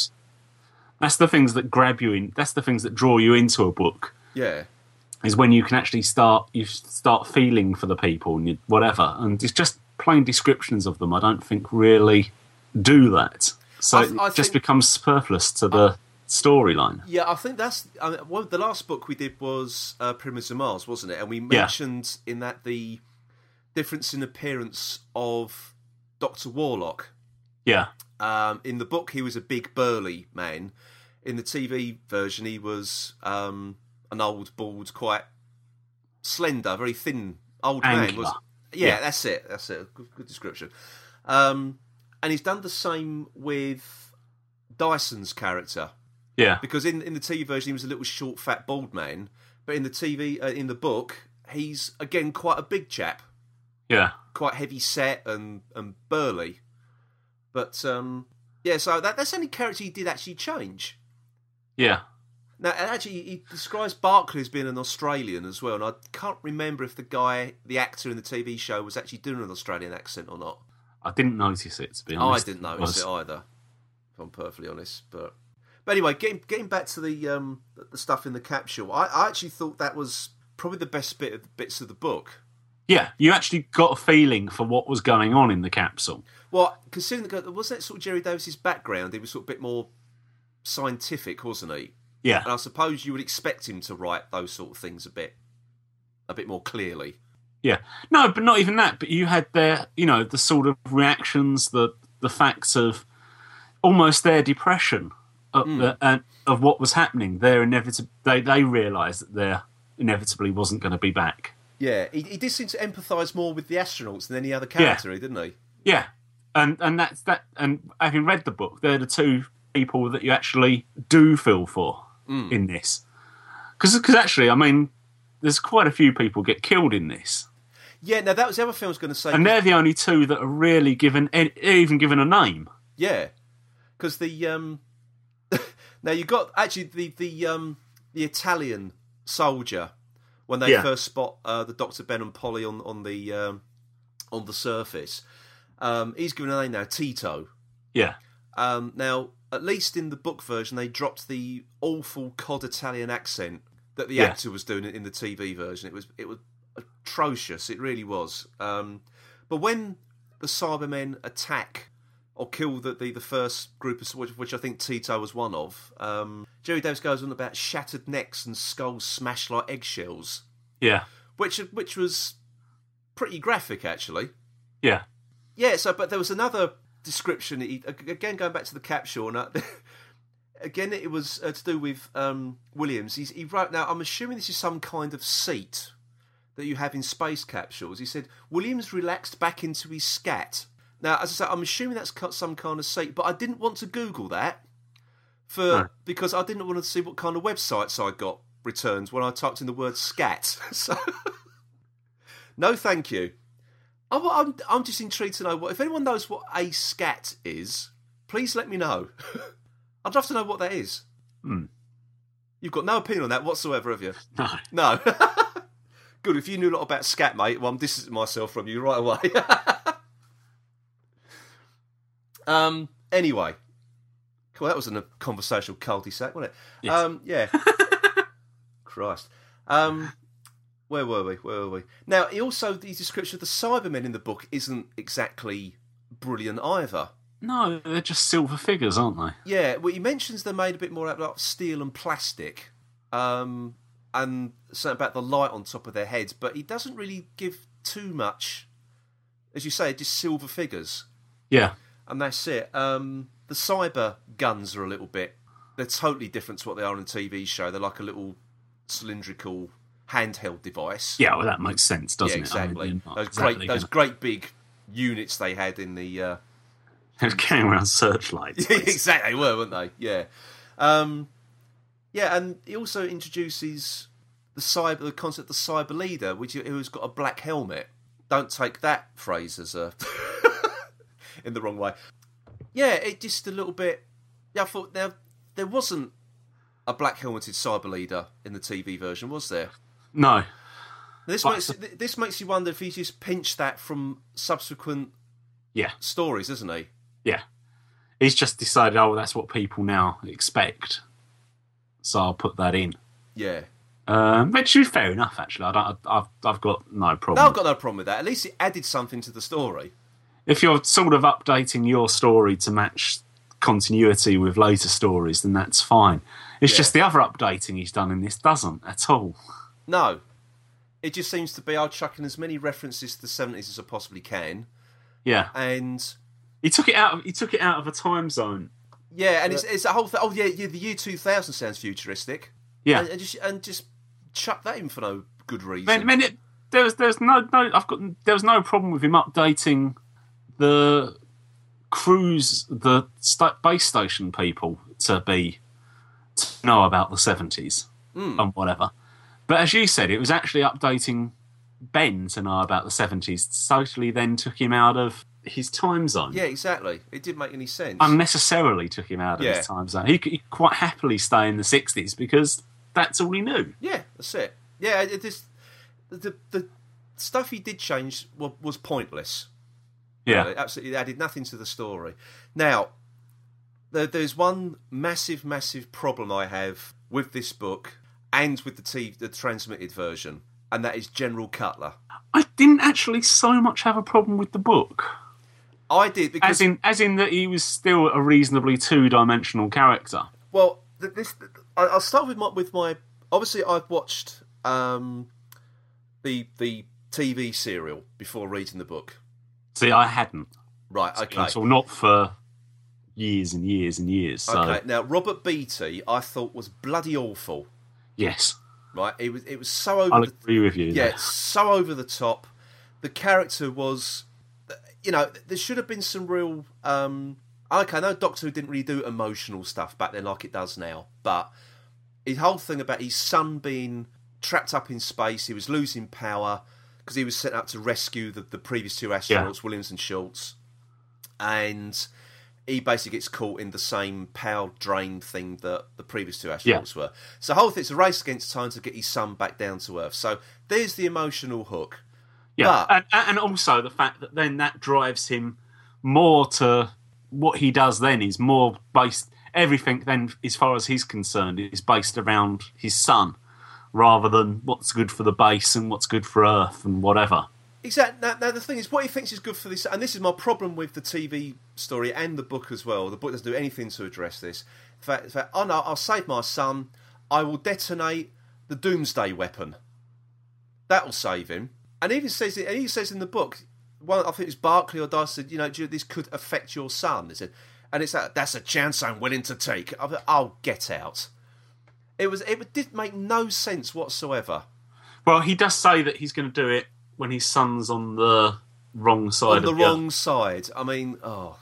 that's the things that grab you in. That's the things that draw you into a book. Yeah, Is when you can actually start you start feeling for the people and you, whatever. And it's just plain descriptions of them. I don't think really do that. So I- it I just think- becomes superfluous to the storyline. yeah. I think that's I mean, one, the last book we did was uh, Pyramids of Mars, wasn't it? And we mentioned in that the difference in appearance of Doctor Warlock. Yeah, Um, in the book, he was a big burly man. In the TV version, he was um, an old, bald, quite slender, very thin old man. Was yeah, Yeah. that's it. That's it. Good, good description. Um, and he's done the same with Dyson's character yeah, because in in the TV version he was a little short, fat, bald man, but in the TV uh, in the book he's again quite a big chap yeah. quite heavy set and and burly. But um, yeah, so that, that's the only character he did actually change. Yeah. Now, actually, he describes Barclay as being an Australian as well, and I can't remember if the guy, the actor in the TV show, was actually doing an Australian accent or not. I didn't notice it to be honest. I didn't notice was- it either, if I'm perfectly honest. But but anyway, getting getting back to the um the stuff in the capsule, I, I actually thought that was probably the best bit of the bits of the book. Yeah, you actually got a feeling for what was going on in the capsule. Well, considering that was that sort of Gerry Davis's background, he was sort of a bit more scientific, wasn't he? Yeah, And I suppose you would expect him to write those sort of things a bit, a bit more clearly. Yeah. No, but not even that. But you had their, you know, the sort of reactions, the the facts of almost their depression of, the, and of what was happening. Their inevitable, they they realised that there inevitably wasn't going to be back. Yeah, he, he did seem to empathise more with the astronauts than any other character, didn't he? Yeah, and and that's that. And having read the book, they're the two people that you actually do feel for Hmm. in this. Because actually, I mean, there's quite a few people get killed in this, Yeah. Now that was the other thing I was going to say. and they're the only two that are really given even given a name. Yeah, because the um, now you got actually the the um the Italian soldier when they Yeah. first spot uh, the Doctor Ben and Polly on on the um, on the surface. Um, he's given a name now, Tito. Yeah, Um, now, at least in the book version, they dropped the awful cod Italian accent that the Yeah. actor was doing in the TV version. It was it was atrocious. It really was. Um, but when the Cybermen attack or kill the, the, the first group of which, which I think Tito was one of, um, Gerry Davis goes on about shattered necks and skulls smashed like eggshells, yeah, which which was pretty graphic actually. yeah, Yeah, so but there was another description. He, again, going back to the capsule, and uh, again it was uh, to do with um, Williams. He's, he wrote. Now I'm assuming this is some kind of seat that you have in space capsules. He said Williams relaxed back into his scat. Now, as I said, I'm assuming that's cut some kind of seat, but I didn't want to Google that for No. because I didn't want to see what kind of websites I got returned when I typed in the word scat. So, no, thank you. I'm, I'm, I'm just intrigued to know what if anyone knows what a scat is. Please let me know. I'd love to know what that is. Hmm. You've got no opinion on that whatsoever, have you? no, No. Good. If you knew a lot about scat, mate, well, I'm distancing myself from you right away. um. Anyway, cool. That was a conversational cul-de-sac, wasn't it? Yes. Um. Yeah. Christ. Um. Where were we? Where were we? Now, he also the description of the Cybermen in the book isn't exactly brilliant either. no, they're just silver figures, aren't they? Yeah, well, he mentions they're made a bit more out of steel and plastic, um, and something about the light on top of their heads, but he doesn't really give too much. As you say, just silver figures, Yeah, and that's it. Um, the cyber guns are a little bit. They're totally different to what they are in a TV show. They're like a little cylindrical handheld device. Yeah, well, that makes sense, doesn't Yeah, it? I mean, exactly. those exactly great, those great big units they had in the. Uh, They were carrying around searchlights. exactly, they were, weren't they? Yeah, um, yeah, and he also introduces the cyber, the concept of the cyber leader, which who's got a black helmet. Don't take that phrase as a in the wrong way. Yeah, it just a little bit. Yeah, I thought there there wasn't a black helmeted cyber leader in the TV version, was there? no, This But- makes this makes you wonder if he just pinched that from subsequent yeah, stories, isn't he? yeah. He's just decided, oh, that's what people now expect, so I'll put that in. Yeah. Um, which is fair enough, actually. I don't, I've, I've got no problem. No, I've got no problem with that. At least it added something to the story. if you're sort of updating your story to match continuity with later stories, then that's fine. It's Yeah. just the other updating he's done in this doesn't at all. No. It just seems to be I'll chuck in as many references to the seventies as I possibly can. Yeah, And he took it out. Of, he took it out of a time zone. Yeah, and it's it's a whole thing oh yeah, yeah, the year two thousand sounds futuristic. Yeah, And, and just and just chuck that in for no good reason. I mean, it, there was there's no no I've got there was no problem with him updating the crews, the base station people to be to know about the seventies hmm. and whatever. But as you said, it was actually updating Ben to know about the seventies. Totally, then took him out of his time zone. yeah, exactly. It didn't make any sense. Unnecessarily took him out of Yeah. his time zone. He could quite happily stay in the sixties because that's all he knew. Yeah, that's it. Yeah, it just the the stuff he did change was, was pointless. Yeah, Really, absolutely it added nothing to the story. Now, there, there's one massive, massive problem I have with this book and with the TV, the transmitted version, and that is General Cutler. I didn't actually so much have a problem with the book. I did because As in, as in that he was still a reasonably two-dimensional character. well, this I- I'll start with my with my. Obviously, I've watched um, the the TV serial before reading the book. See, I hadn't Right. Okay. So not for years and years and years. So Okay. Now, Robert Beatty, I thought was bloody awful. yes, Right. It was it was so over I'll the agree with you. yeah, there. so over the top. The character was, you know, there should have been some real. Um, okay, I know Doctor Who didn't really do emotional stuff back then like it does now, but his whole thing about his son being trapped up in space, he was losing power because he was sent out to rescue the, the previous two astronauts, Williams and Schultz, and he basically gets caught in the same power drain thing that the previous two astronauts were. So the whole thing it's a race against time to get his son back down to Earth. So there's the emotional hook. Yeah, and, and also the fact that then that drives him more to what he does. Then is more based. Everything then, as far as he's concerned, is based around his son, rather than what's good for the base and what's good for Earth and whatever. Exactly. Now, now the thing is, what he thinks is good for this, and this is my problem with the TV story and the book as well. The book doesn't do anything to address this. The fact, oh no, I'll save my son. I will detonate the Doomsday weapon. That'll save him. And even says. And he says in the book, one I think it's Barclay or Dice said, you know, this could affect your son. He said, and it's that that's a chance I'm willing to take. I thought, oh, get out. It was. It did make no sense whatsoever. Well, he does say that he's going to do it when his son's on the wrong side on the of the Earth. wrong side. I mean, oh,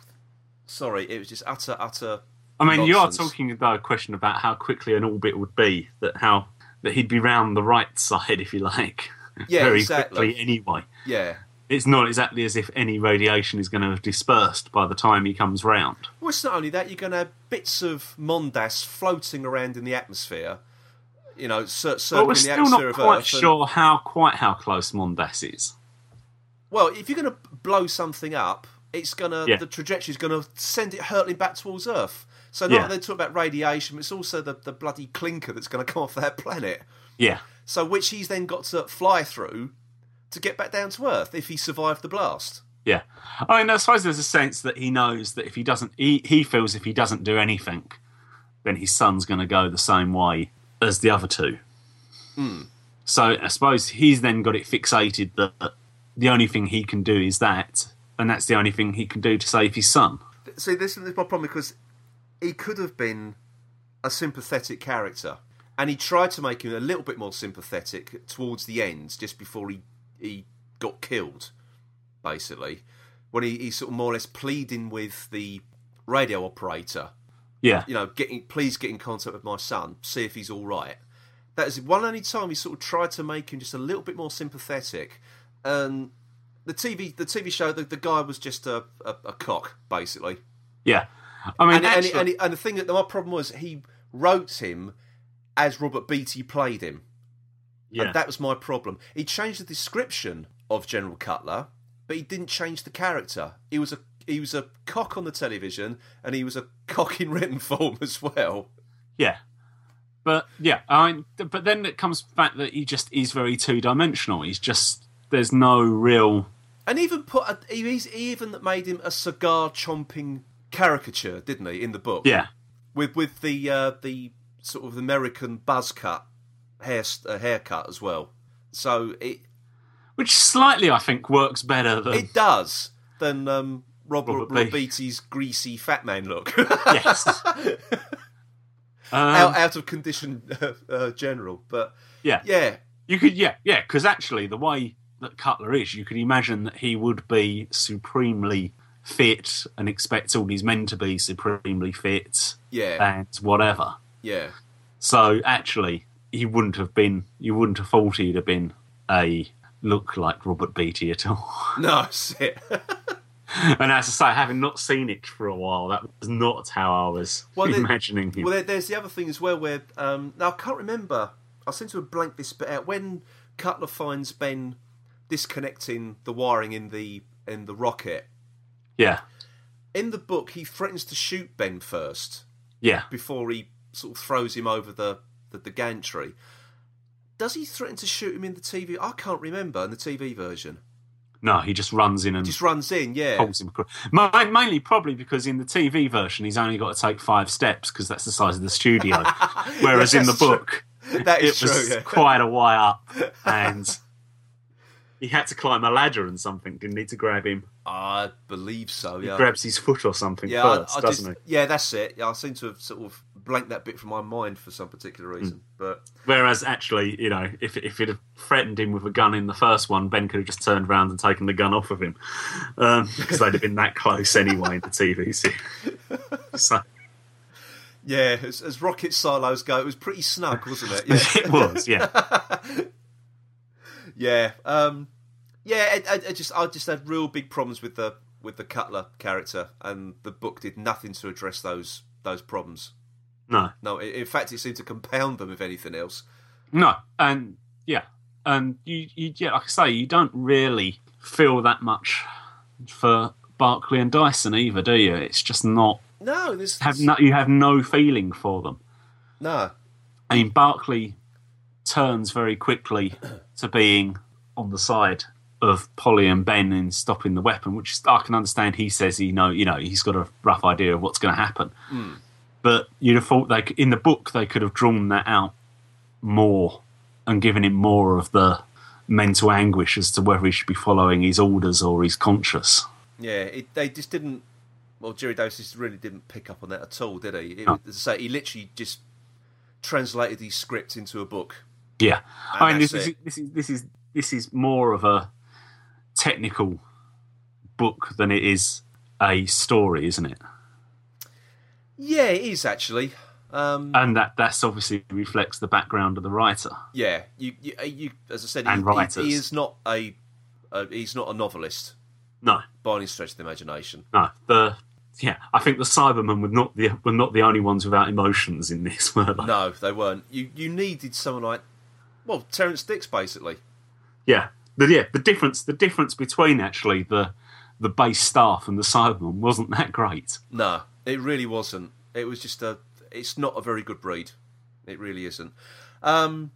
sorry, it was just utter, utter. I mean, you are talking about a question about how quickly an orbit would be. That how that he'd be round the right side, if you like, Yeah, very exactly. quickly anyway. Yeah. It's not exactly as if any radiation is going to have dispersed by the time he comes round. Well, it's not only that you're going to have bits of Mondas floating around in the atmosphere. You know, cir- But we're the still not quite Earth. and- sure how quite how close Mondas is. well, if you're going to blow something up, it's going to Yeah. the trajectory is going to send it hurtling back towards Earth. So not Yeah. that they talk about radiation, but it's also the, the bloody clinker that's going to come off that planet. Yeah, So which he's then got to fly through to get back down to Earth if he survived the blast. yeah. I mean, I suppose there's a sense that he knows that if he doesn't, he, he feels if he doesn't do anything, then his son's going to go the same way as the other two. Hmm. So I suppose he's then got it fixated that the only thing he can do is that, and that's the only thing he can do to save his son. See, this is my problem because he could have been a sympathetic character, and he tried to make him a little bit more sympathetic towards the end, just before he he got killed, basically, when he, he's sort of more or less pleading with the radio operator, Yeah. you know, getting please get in contact with my son, see if he's all right. That is one only time he sort of tried to make him just a little bit more sympathetic, and the TV the TV show the, the guy was just a, a, a cock basically. Yeah. I mean, And, and, and, and the thing that my problem was he wrote him as Robert Beatty played him. yeah. And that was my problem. He changed the description of General Cutler, but he didn't change the character. He was a he was a cock on the television, and he was a cock in written form as well. Yeah. But yeah, I mean, but then it comes back that he just is very two dimensional. He's just there's no real And even put a, he, he's- he even made him a cigar chomping caricature, didn't he, in the book? yeah with with the uh, the sort of American buzz cut hair uh, haircut as well. So it which slightly I think works better than it does than um, Robert, Robert Robert Beatty's greasy fat man look. yes. Um, out, out of condition uh, uh, general. But yeah, yeah, you could yeah yeah because actually the way that Cutler is, you could imagine that he would be supremely fit and expect all his men to be supremely fit yeah, and whatever. Yeah, So actually, he wouldn't have been. You wouldn't have thought he'd have been a look like Robert Beatty at all. no, that's it. and as I say, having not seen it for a while, that was not how I was Well, there- imagining him. well, there's the other thing as well where um, now I can't remember. I seem to have blanked this bit out when Cutler finds Ben disconnecting the wiring in the in the rocket. yeah, In the book, he threatens to shoot Ben first. yeah. before he sort of throws him over the, the, the gantry. Does he threaten to shoot him in the TV? I can't remember in the TV version. No, he just runs in and Just runs in, yeah. pulls him across. Mainly, probably because in the TV version, he's only got to take five steps because that's the size of the studio. Whereas in the that's true. book, That is it was true, yeah. quite a way up, and he had to climb a ladder and something. Didn't need to grab him? I believe so, yeah. Grabs his foot or something yeah, I- first, I doesn't just- he? Yeah, that's it. Yeah, I seem to have sort of blanked that bit from my mind for some particular Hmm. reason. But Whereas actually, you know, if if it had threatened him with a gun in the first one, Ben could have just turned around and taken the gun off of him because they'd have been that close anyway in the TV series. So yeah, as, as rocket silos go, it was pretty snug, wasn't it? Yeah. it was, yeah, Yeah, um, yeah. I, I, I just, I just had real big problems with the with the Cutler character, and the book did nothing to address those those problems. No, No, in fact, it seemed to compound them, if anything else. no, and yeah, and you, you, yeah, like I say, you don't really feel that much for Barclay and Dyson either, do you? It's just not No, this have no, you have no feeling for them. no. I mean, Barclay turns very quickly to being on the side of Polly and Ben in stopping the weapon, which I can understand. He says he know, you know, he's got a rough idea of what's going to happen. Hmm. But you'd have thought they in the book they could have drawn that out more and given him more of the mental anguish as to whether he should be following his orders or he's conscious. Yeah, it, they just didn't. Well, Gerry Davis really didn't pick up on that at all, did he? It, No. As I say, he literally just translated his script into a book. Yeah, I mean, this is, this is this is this is more of a technical book than it is a story, isn't it? Yeah, it is actually. Um, And that that's obviously reflects the background of the writer. yeah, you, you, uh, you, as I said, And he, writers. he, he is not a, a, he's not a novelist No, by any stretch of the imagination. no, the yeah, I think the Cybermen were not the were not the only ones without emotions in this, were they? No, they weren't. You, you needed someone like, well, Terrance Dicks, basically. Yeah, the yeah the difference the difference between actually the the base staff and the Cybermen wasn't that great. No, it really wasn't. It was just a. It's not a very good breed. It really isn't. Um,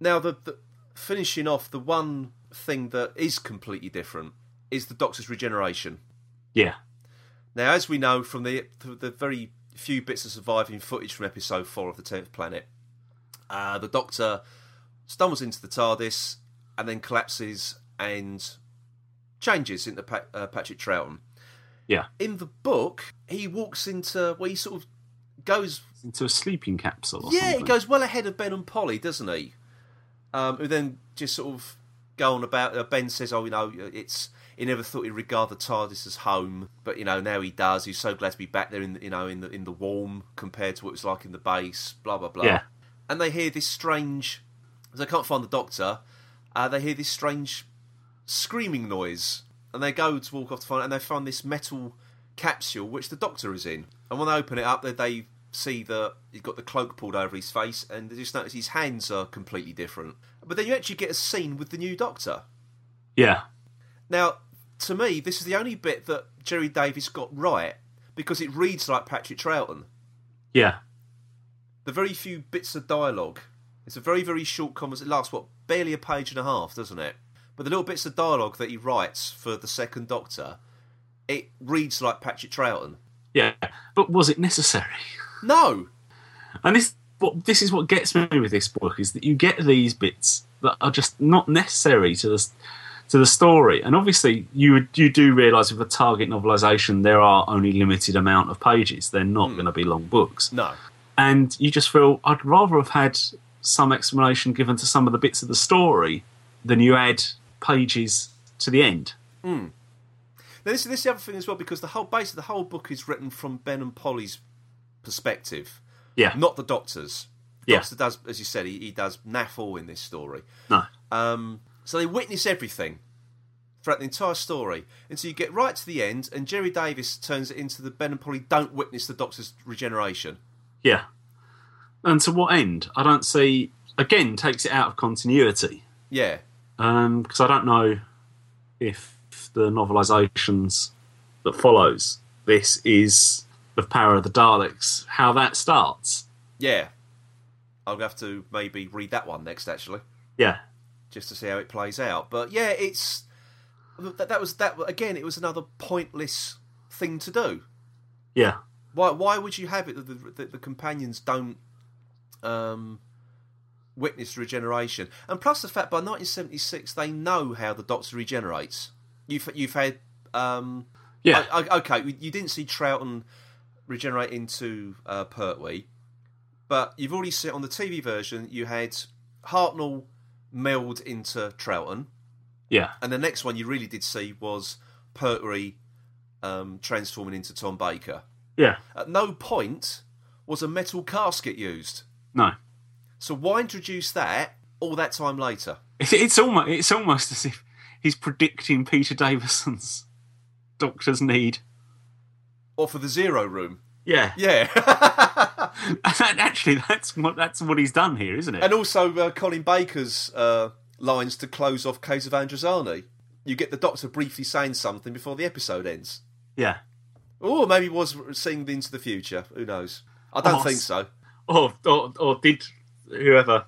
now, the, the finishing off, the one thing that is completely different is the Doctor's regeneration. Yeah, Now, as we know from the the very few bits of surviving footage from episode four of the Tenth Planet, uh, the Doctor stumbles into the TARDIS and then collapses and changes into pa- uh, Patrick Troughton yeah, in the book, he walks into well, he sort of goes into a sleeping capsule. Yeah, something. he goes well ahead of Ben and Polly, doesn't he? Um, who then just sort of go on about. Uh, ben says, "Oh, you know, it's he never thought he'd regard the TARDIS as home, but you know now he does. He's so glad to be back there in the, you know in the in the warm compared to what it was like in the base. Blah blah blah. Yeah. And they hear this strange. They can't find the doctor. Uh, they hear this strange screaming noise, and they go to walk off to find it, and they find this metal capsule which the doctor is in. And when they open it up, they, they see that he's got the cloak pulled over his face, and they just notice his hands are completely different. But then you actually get a scene with the new doctor. Yeah. Now, to me, this is the only bit that Gerry Davis got right because it reads like Patrick Troughton. Yeah. The very few bits of dialogue. It's a very, very short conversation. It lasts, what, barely a page and a half, doesn't it? But the little bits of dialogue that he writes for the second Doctor, it reads like Patrick Troughton. Yeah. But was it necessary? No! And this what this is what gets me with this book is that you get these bits that are just not necessary to the to the story. And obviously, you you do realise with a target novelisation, there are only limited amount of pages. They're not hmm. going to be long books. No. And you just feel I'd rather have had some explanation given to some of the bits of the story than you add pages to the end. Now, this, this is the other thing as well, because the whole base of the whole book is written from Ben and Polly's perspective, Yeah. not the Doctor's. The Yeah. Doctor does, as you said, he, he does naff all in this story. No. Um, so they witness everything throughout the entire story until you get right to the end, and Gerry Davis turns it into the Ben and Polly don't witness the Doctor's regeneration. Yeah. And to what end? I don't see. Again, takes it out of continuity. Yeah, because I don't know if the novelizations that follows this is the Power of the Daleks, how that starts. yeah. I'll have to maybe read that one next, actually. Yeah, just to see how it plays out. But yeah, it's that, that was that again. It was another pointless thing to do. yeah, Why? Why would you have it that the, that the companions don't um, witness regeneration? And plus the fact by 1976 they know how the Doctor regenerates. You've you've had um, yeah, I, I, okay, you didn't see Troughton regenerate into uh, Pertwee, but you've already seen on the TV version you had Hartnell meld into Troughton, yeah, and the next one you really did see was Pertwee um, transforming into Tom Baker. yeah. At no point was a metal casket used. No, So why introduce that all that time later? it's, it's almost it's almost as if he's predicting Peter Davison's Doctor's need. Or for the zero room? Yeah, Yeah. actually, that's what that's what he's done here, isn't it? And also uh, Colin Baker's uh, lines to close off Caves of Androzani. You get the Doctor briefly saying something before the episode ends. yeah. Or maybe he was seeing into the future. Who knows? I don't Oh, think so. or, or or did whoever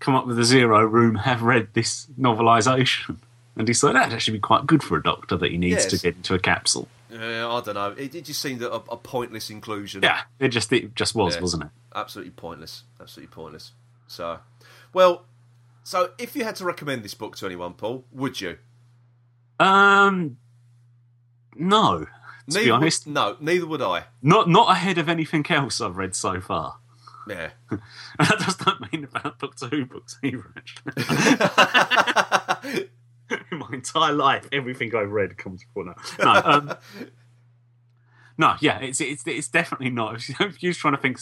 come up with the zero room have read this novelisation and decided that'd actually be quite good for a doctor that he needs Yes. to get into a capsule? Yeah, I don't know. It, it just seemed a, a pointless inclusion. Yeah, it just it just was, Yeah. wasn't it? Absolutely pointless. Absolutely pointless. So, well, so if you had to recommend this book to anyone, Paul, would you? Um, no. To neither be honest, Would, no, neither would I. not not ahead of anything else I've read so far. Yeah. And that does not mean about Doctor Who books either. Actually. In my entire life, everything I've read comes before now. No, um, no, yeah, it's it's it's definitely not. If you're trying to think,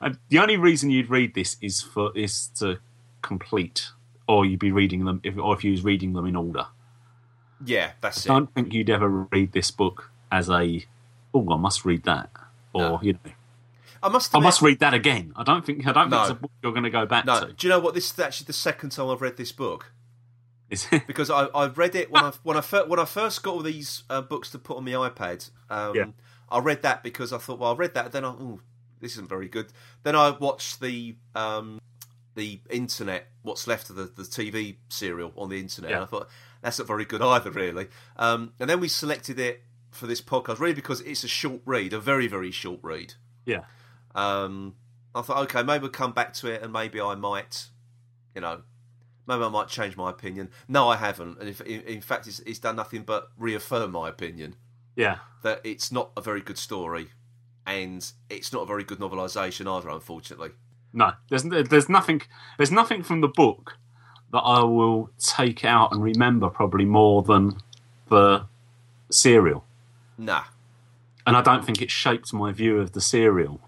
uh, the only reason you'd read this is for is to complete, or you'd be reading them, if, or if you was reading them in order. yeah, that's I it. don't think you'd ever read this book as a, oh, I must read that, or No. you know, I must I must read that again. I don't think I don't No. think it's a book you're going to go back No, to. do you know what? This is actually the second time I've read this book. Is it? because I, I read it when I when I first when I first got all these uh, books to put on my iPad. Um, Yeah. I read that because I thought, well, I read that, then I, oh, this isn't very good. Then I watched the um, the internet, what's left of the, the TV serial on the internet. Yeah. And I thought that's not very good either, really. Um, and then we selected it for this podcast, really because it's a short read, a very very short read. yeah. Um, I thought, okay, maybe we'll come back to it, and maybe I might, you know, maybe I might change my opinion. No, I haven't, and if, in, in fact, it's, it's done nothing but reaffirm my opinion Yeah. that it's not a very good story. and it's not a very good novelisation either, unfortunately. No, there's there's nothing there's nothing from the book that I will take out and remember probably more than the serial, Nah, and I don't think it shaped my view of the serial.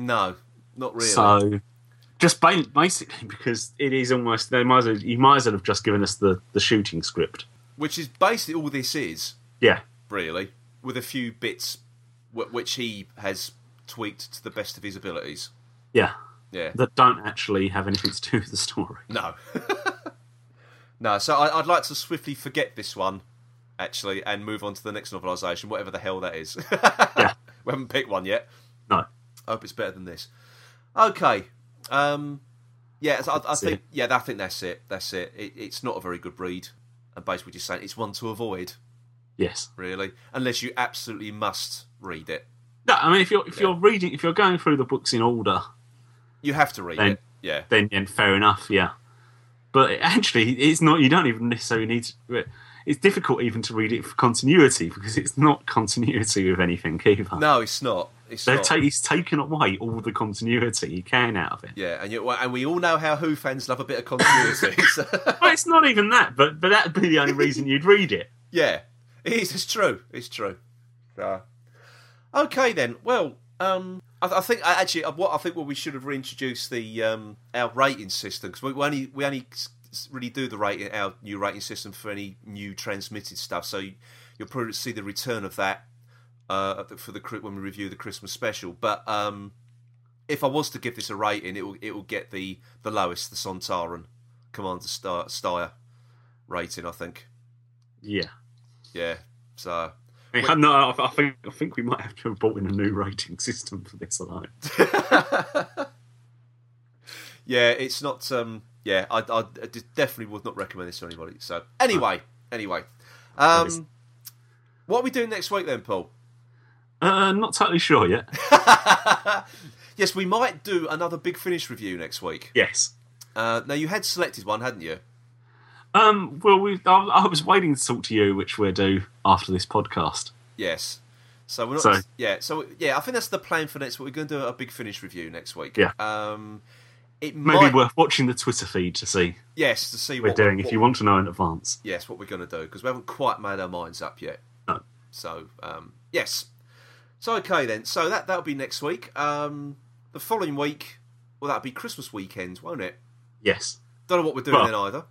No, not really. So, just basically because it is almost they might as well, you might as well have just given us the the shooting script. Which is basically all this is, Yeah, really, with a few bits w- which he has tweaked to the best of his abilities. yeah, Yeah. that don't actually have anything to do with the story. No. no, so I, I'd like to swiftly forget this one, actually, and move on to the next novelisation, whatever the hell that is. Yeah. we haven't picked one yet. No, I hope it's better than this. Okay. Um, yeah, I, I think yeah, I think that's it. That's it. it. It's not a very good read, and basically just saying it's one to avoid, yes. really, unless you absolutely must read it. No, I mean if you're if you're reading if you're going through the books in order, You have to read Then- it. Yeah. then, then fair enough, yeah. But actually, it's not. You don't even necessarily need to. It's difficult even to read it for continuity because it's not continuity with anything either. No, it's not. It's They've not. ta- he's taken away all the continuity he can out of it. yeah, and you, and we all know how Who fans love a bit of continuity. so- Well, it's not even that, but but that'd be the only reason you'd read it. Yeah, it is. It's true. It's true. So, okay then. Well, um, I, I think actually uh, what I think what we should have reintroduced the um, our rating system because we, we only we only really do the rating our new rating system for any new transmitted stuff. So you, you'll probably see the return of that uh, for the when we review the Christmas special. But um, if I was to give this a rating, it will it will get the the lowest, the Sontaran Commander Star Steyr rating. I think. Yeah. Yeah. So. I mean, no, I I think I think we might have to have brought in a new rating system for this alone. yeah, it's not. Um, yeah, I definitely would not recommend this to anybody. So anyway, anyway, um, what are we doing next week then, Paul? Uh, not totally sure yet. yes, we might do another Big Finish review next week. Yes. Uh, now you had selected one, hadn't you? Um, well, we, I, I was waiting to talk to you, which we'll do after this podcast. Yes. So we're not. So- yeah. So yeah, I think that's the plan for next week. We're going to do a Big Finish review next week. Yeah. Um, it Maybe might. worth watching the Twitter feed to see yes, to see what we're doing what- if you want to know in advance. yes, what we're going to do because we haven't quite made our minds up yet. No. So um, yes. So okay then. So that that'll be next week. Um, the following week, well, that'll be Christmas weekend, won't it? Yes. Don't know what we're doing Well- then either.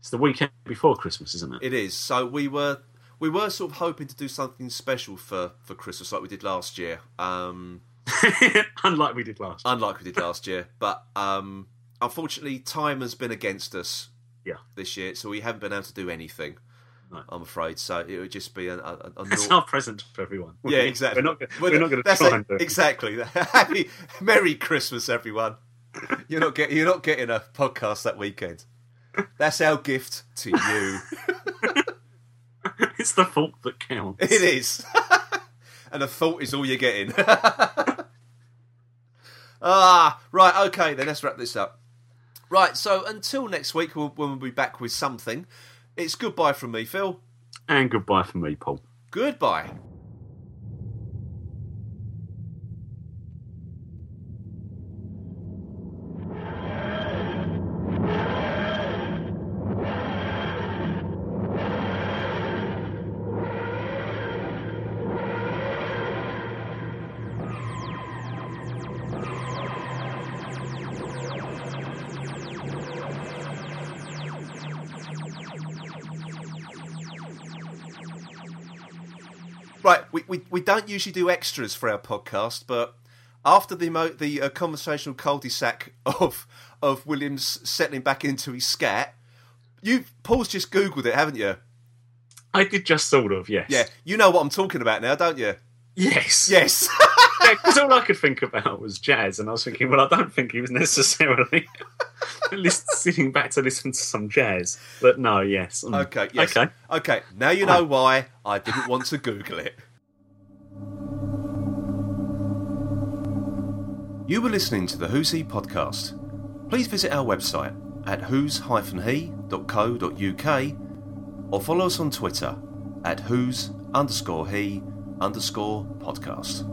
It's the weekend before Christmas, isn't it? It is. So we were we were sort of hoping to do something special for for Christmas like we did last year. Um, Unlike we did last. unlike we did last year, but um, unfortunately, time has been against us. Yeah. This year, so we haven't been able to do anything. No. I'm afraid. So it would just be a, a, a It's nor- our present for everyone. Yeah, exactly. We're not. We're not going to try it, exactly. Happy Merry Christmas, everyone. You're not getting you're not getting a podcast that weekend. That's our gift to you. it's the fault that counts. It is, and a thought is all you're getting. Ah, right. Okay, then let's wrap this up. Right. So until next week, we'll, when we'll be back with something. It's goodbye from me, Phil. And goodbye from me, Paul. Goodbye. We, don't usually do extras for our podcast, but after the mo- the uh, conversational cul-de-sac of of Williams settling back into his scat, you Paul's just googled it, haven't you? I did just sort of, yes. Yeah, you know what I'm talking about now, don't you? Yes. Yes. Because all I could think about was jazz, and I was thinking, well, I don't think he was necessarily lis- sitting back to listen to some jazz. But no, yes. Mm. okay. Yes. Okay. Okay. Now you know why I didn't want to Google it. You were listening to the Who's He podcast. Please visit our website at who's-he.co.uk or follow us on Twitter at who's underscore he underscore podcast.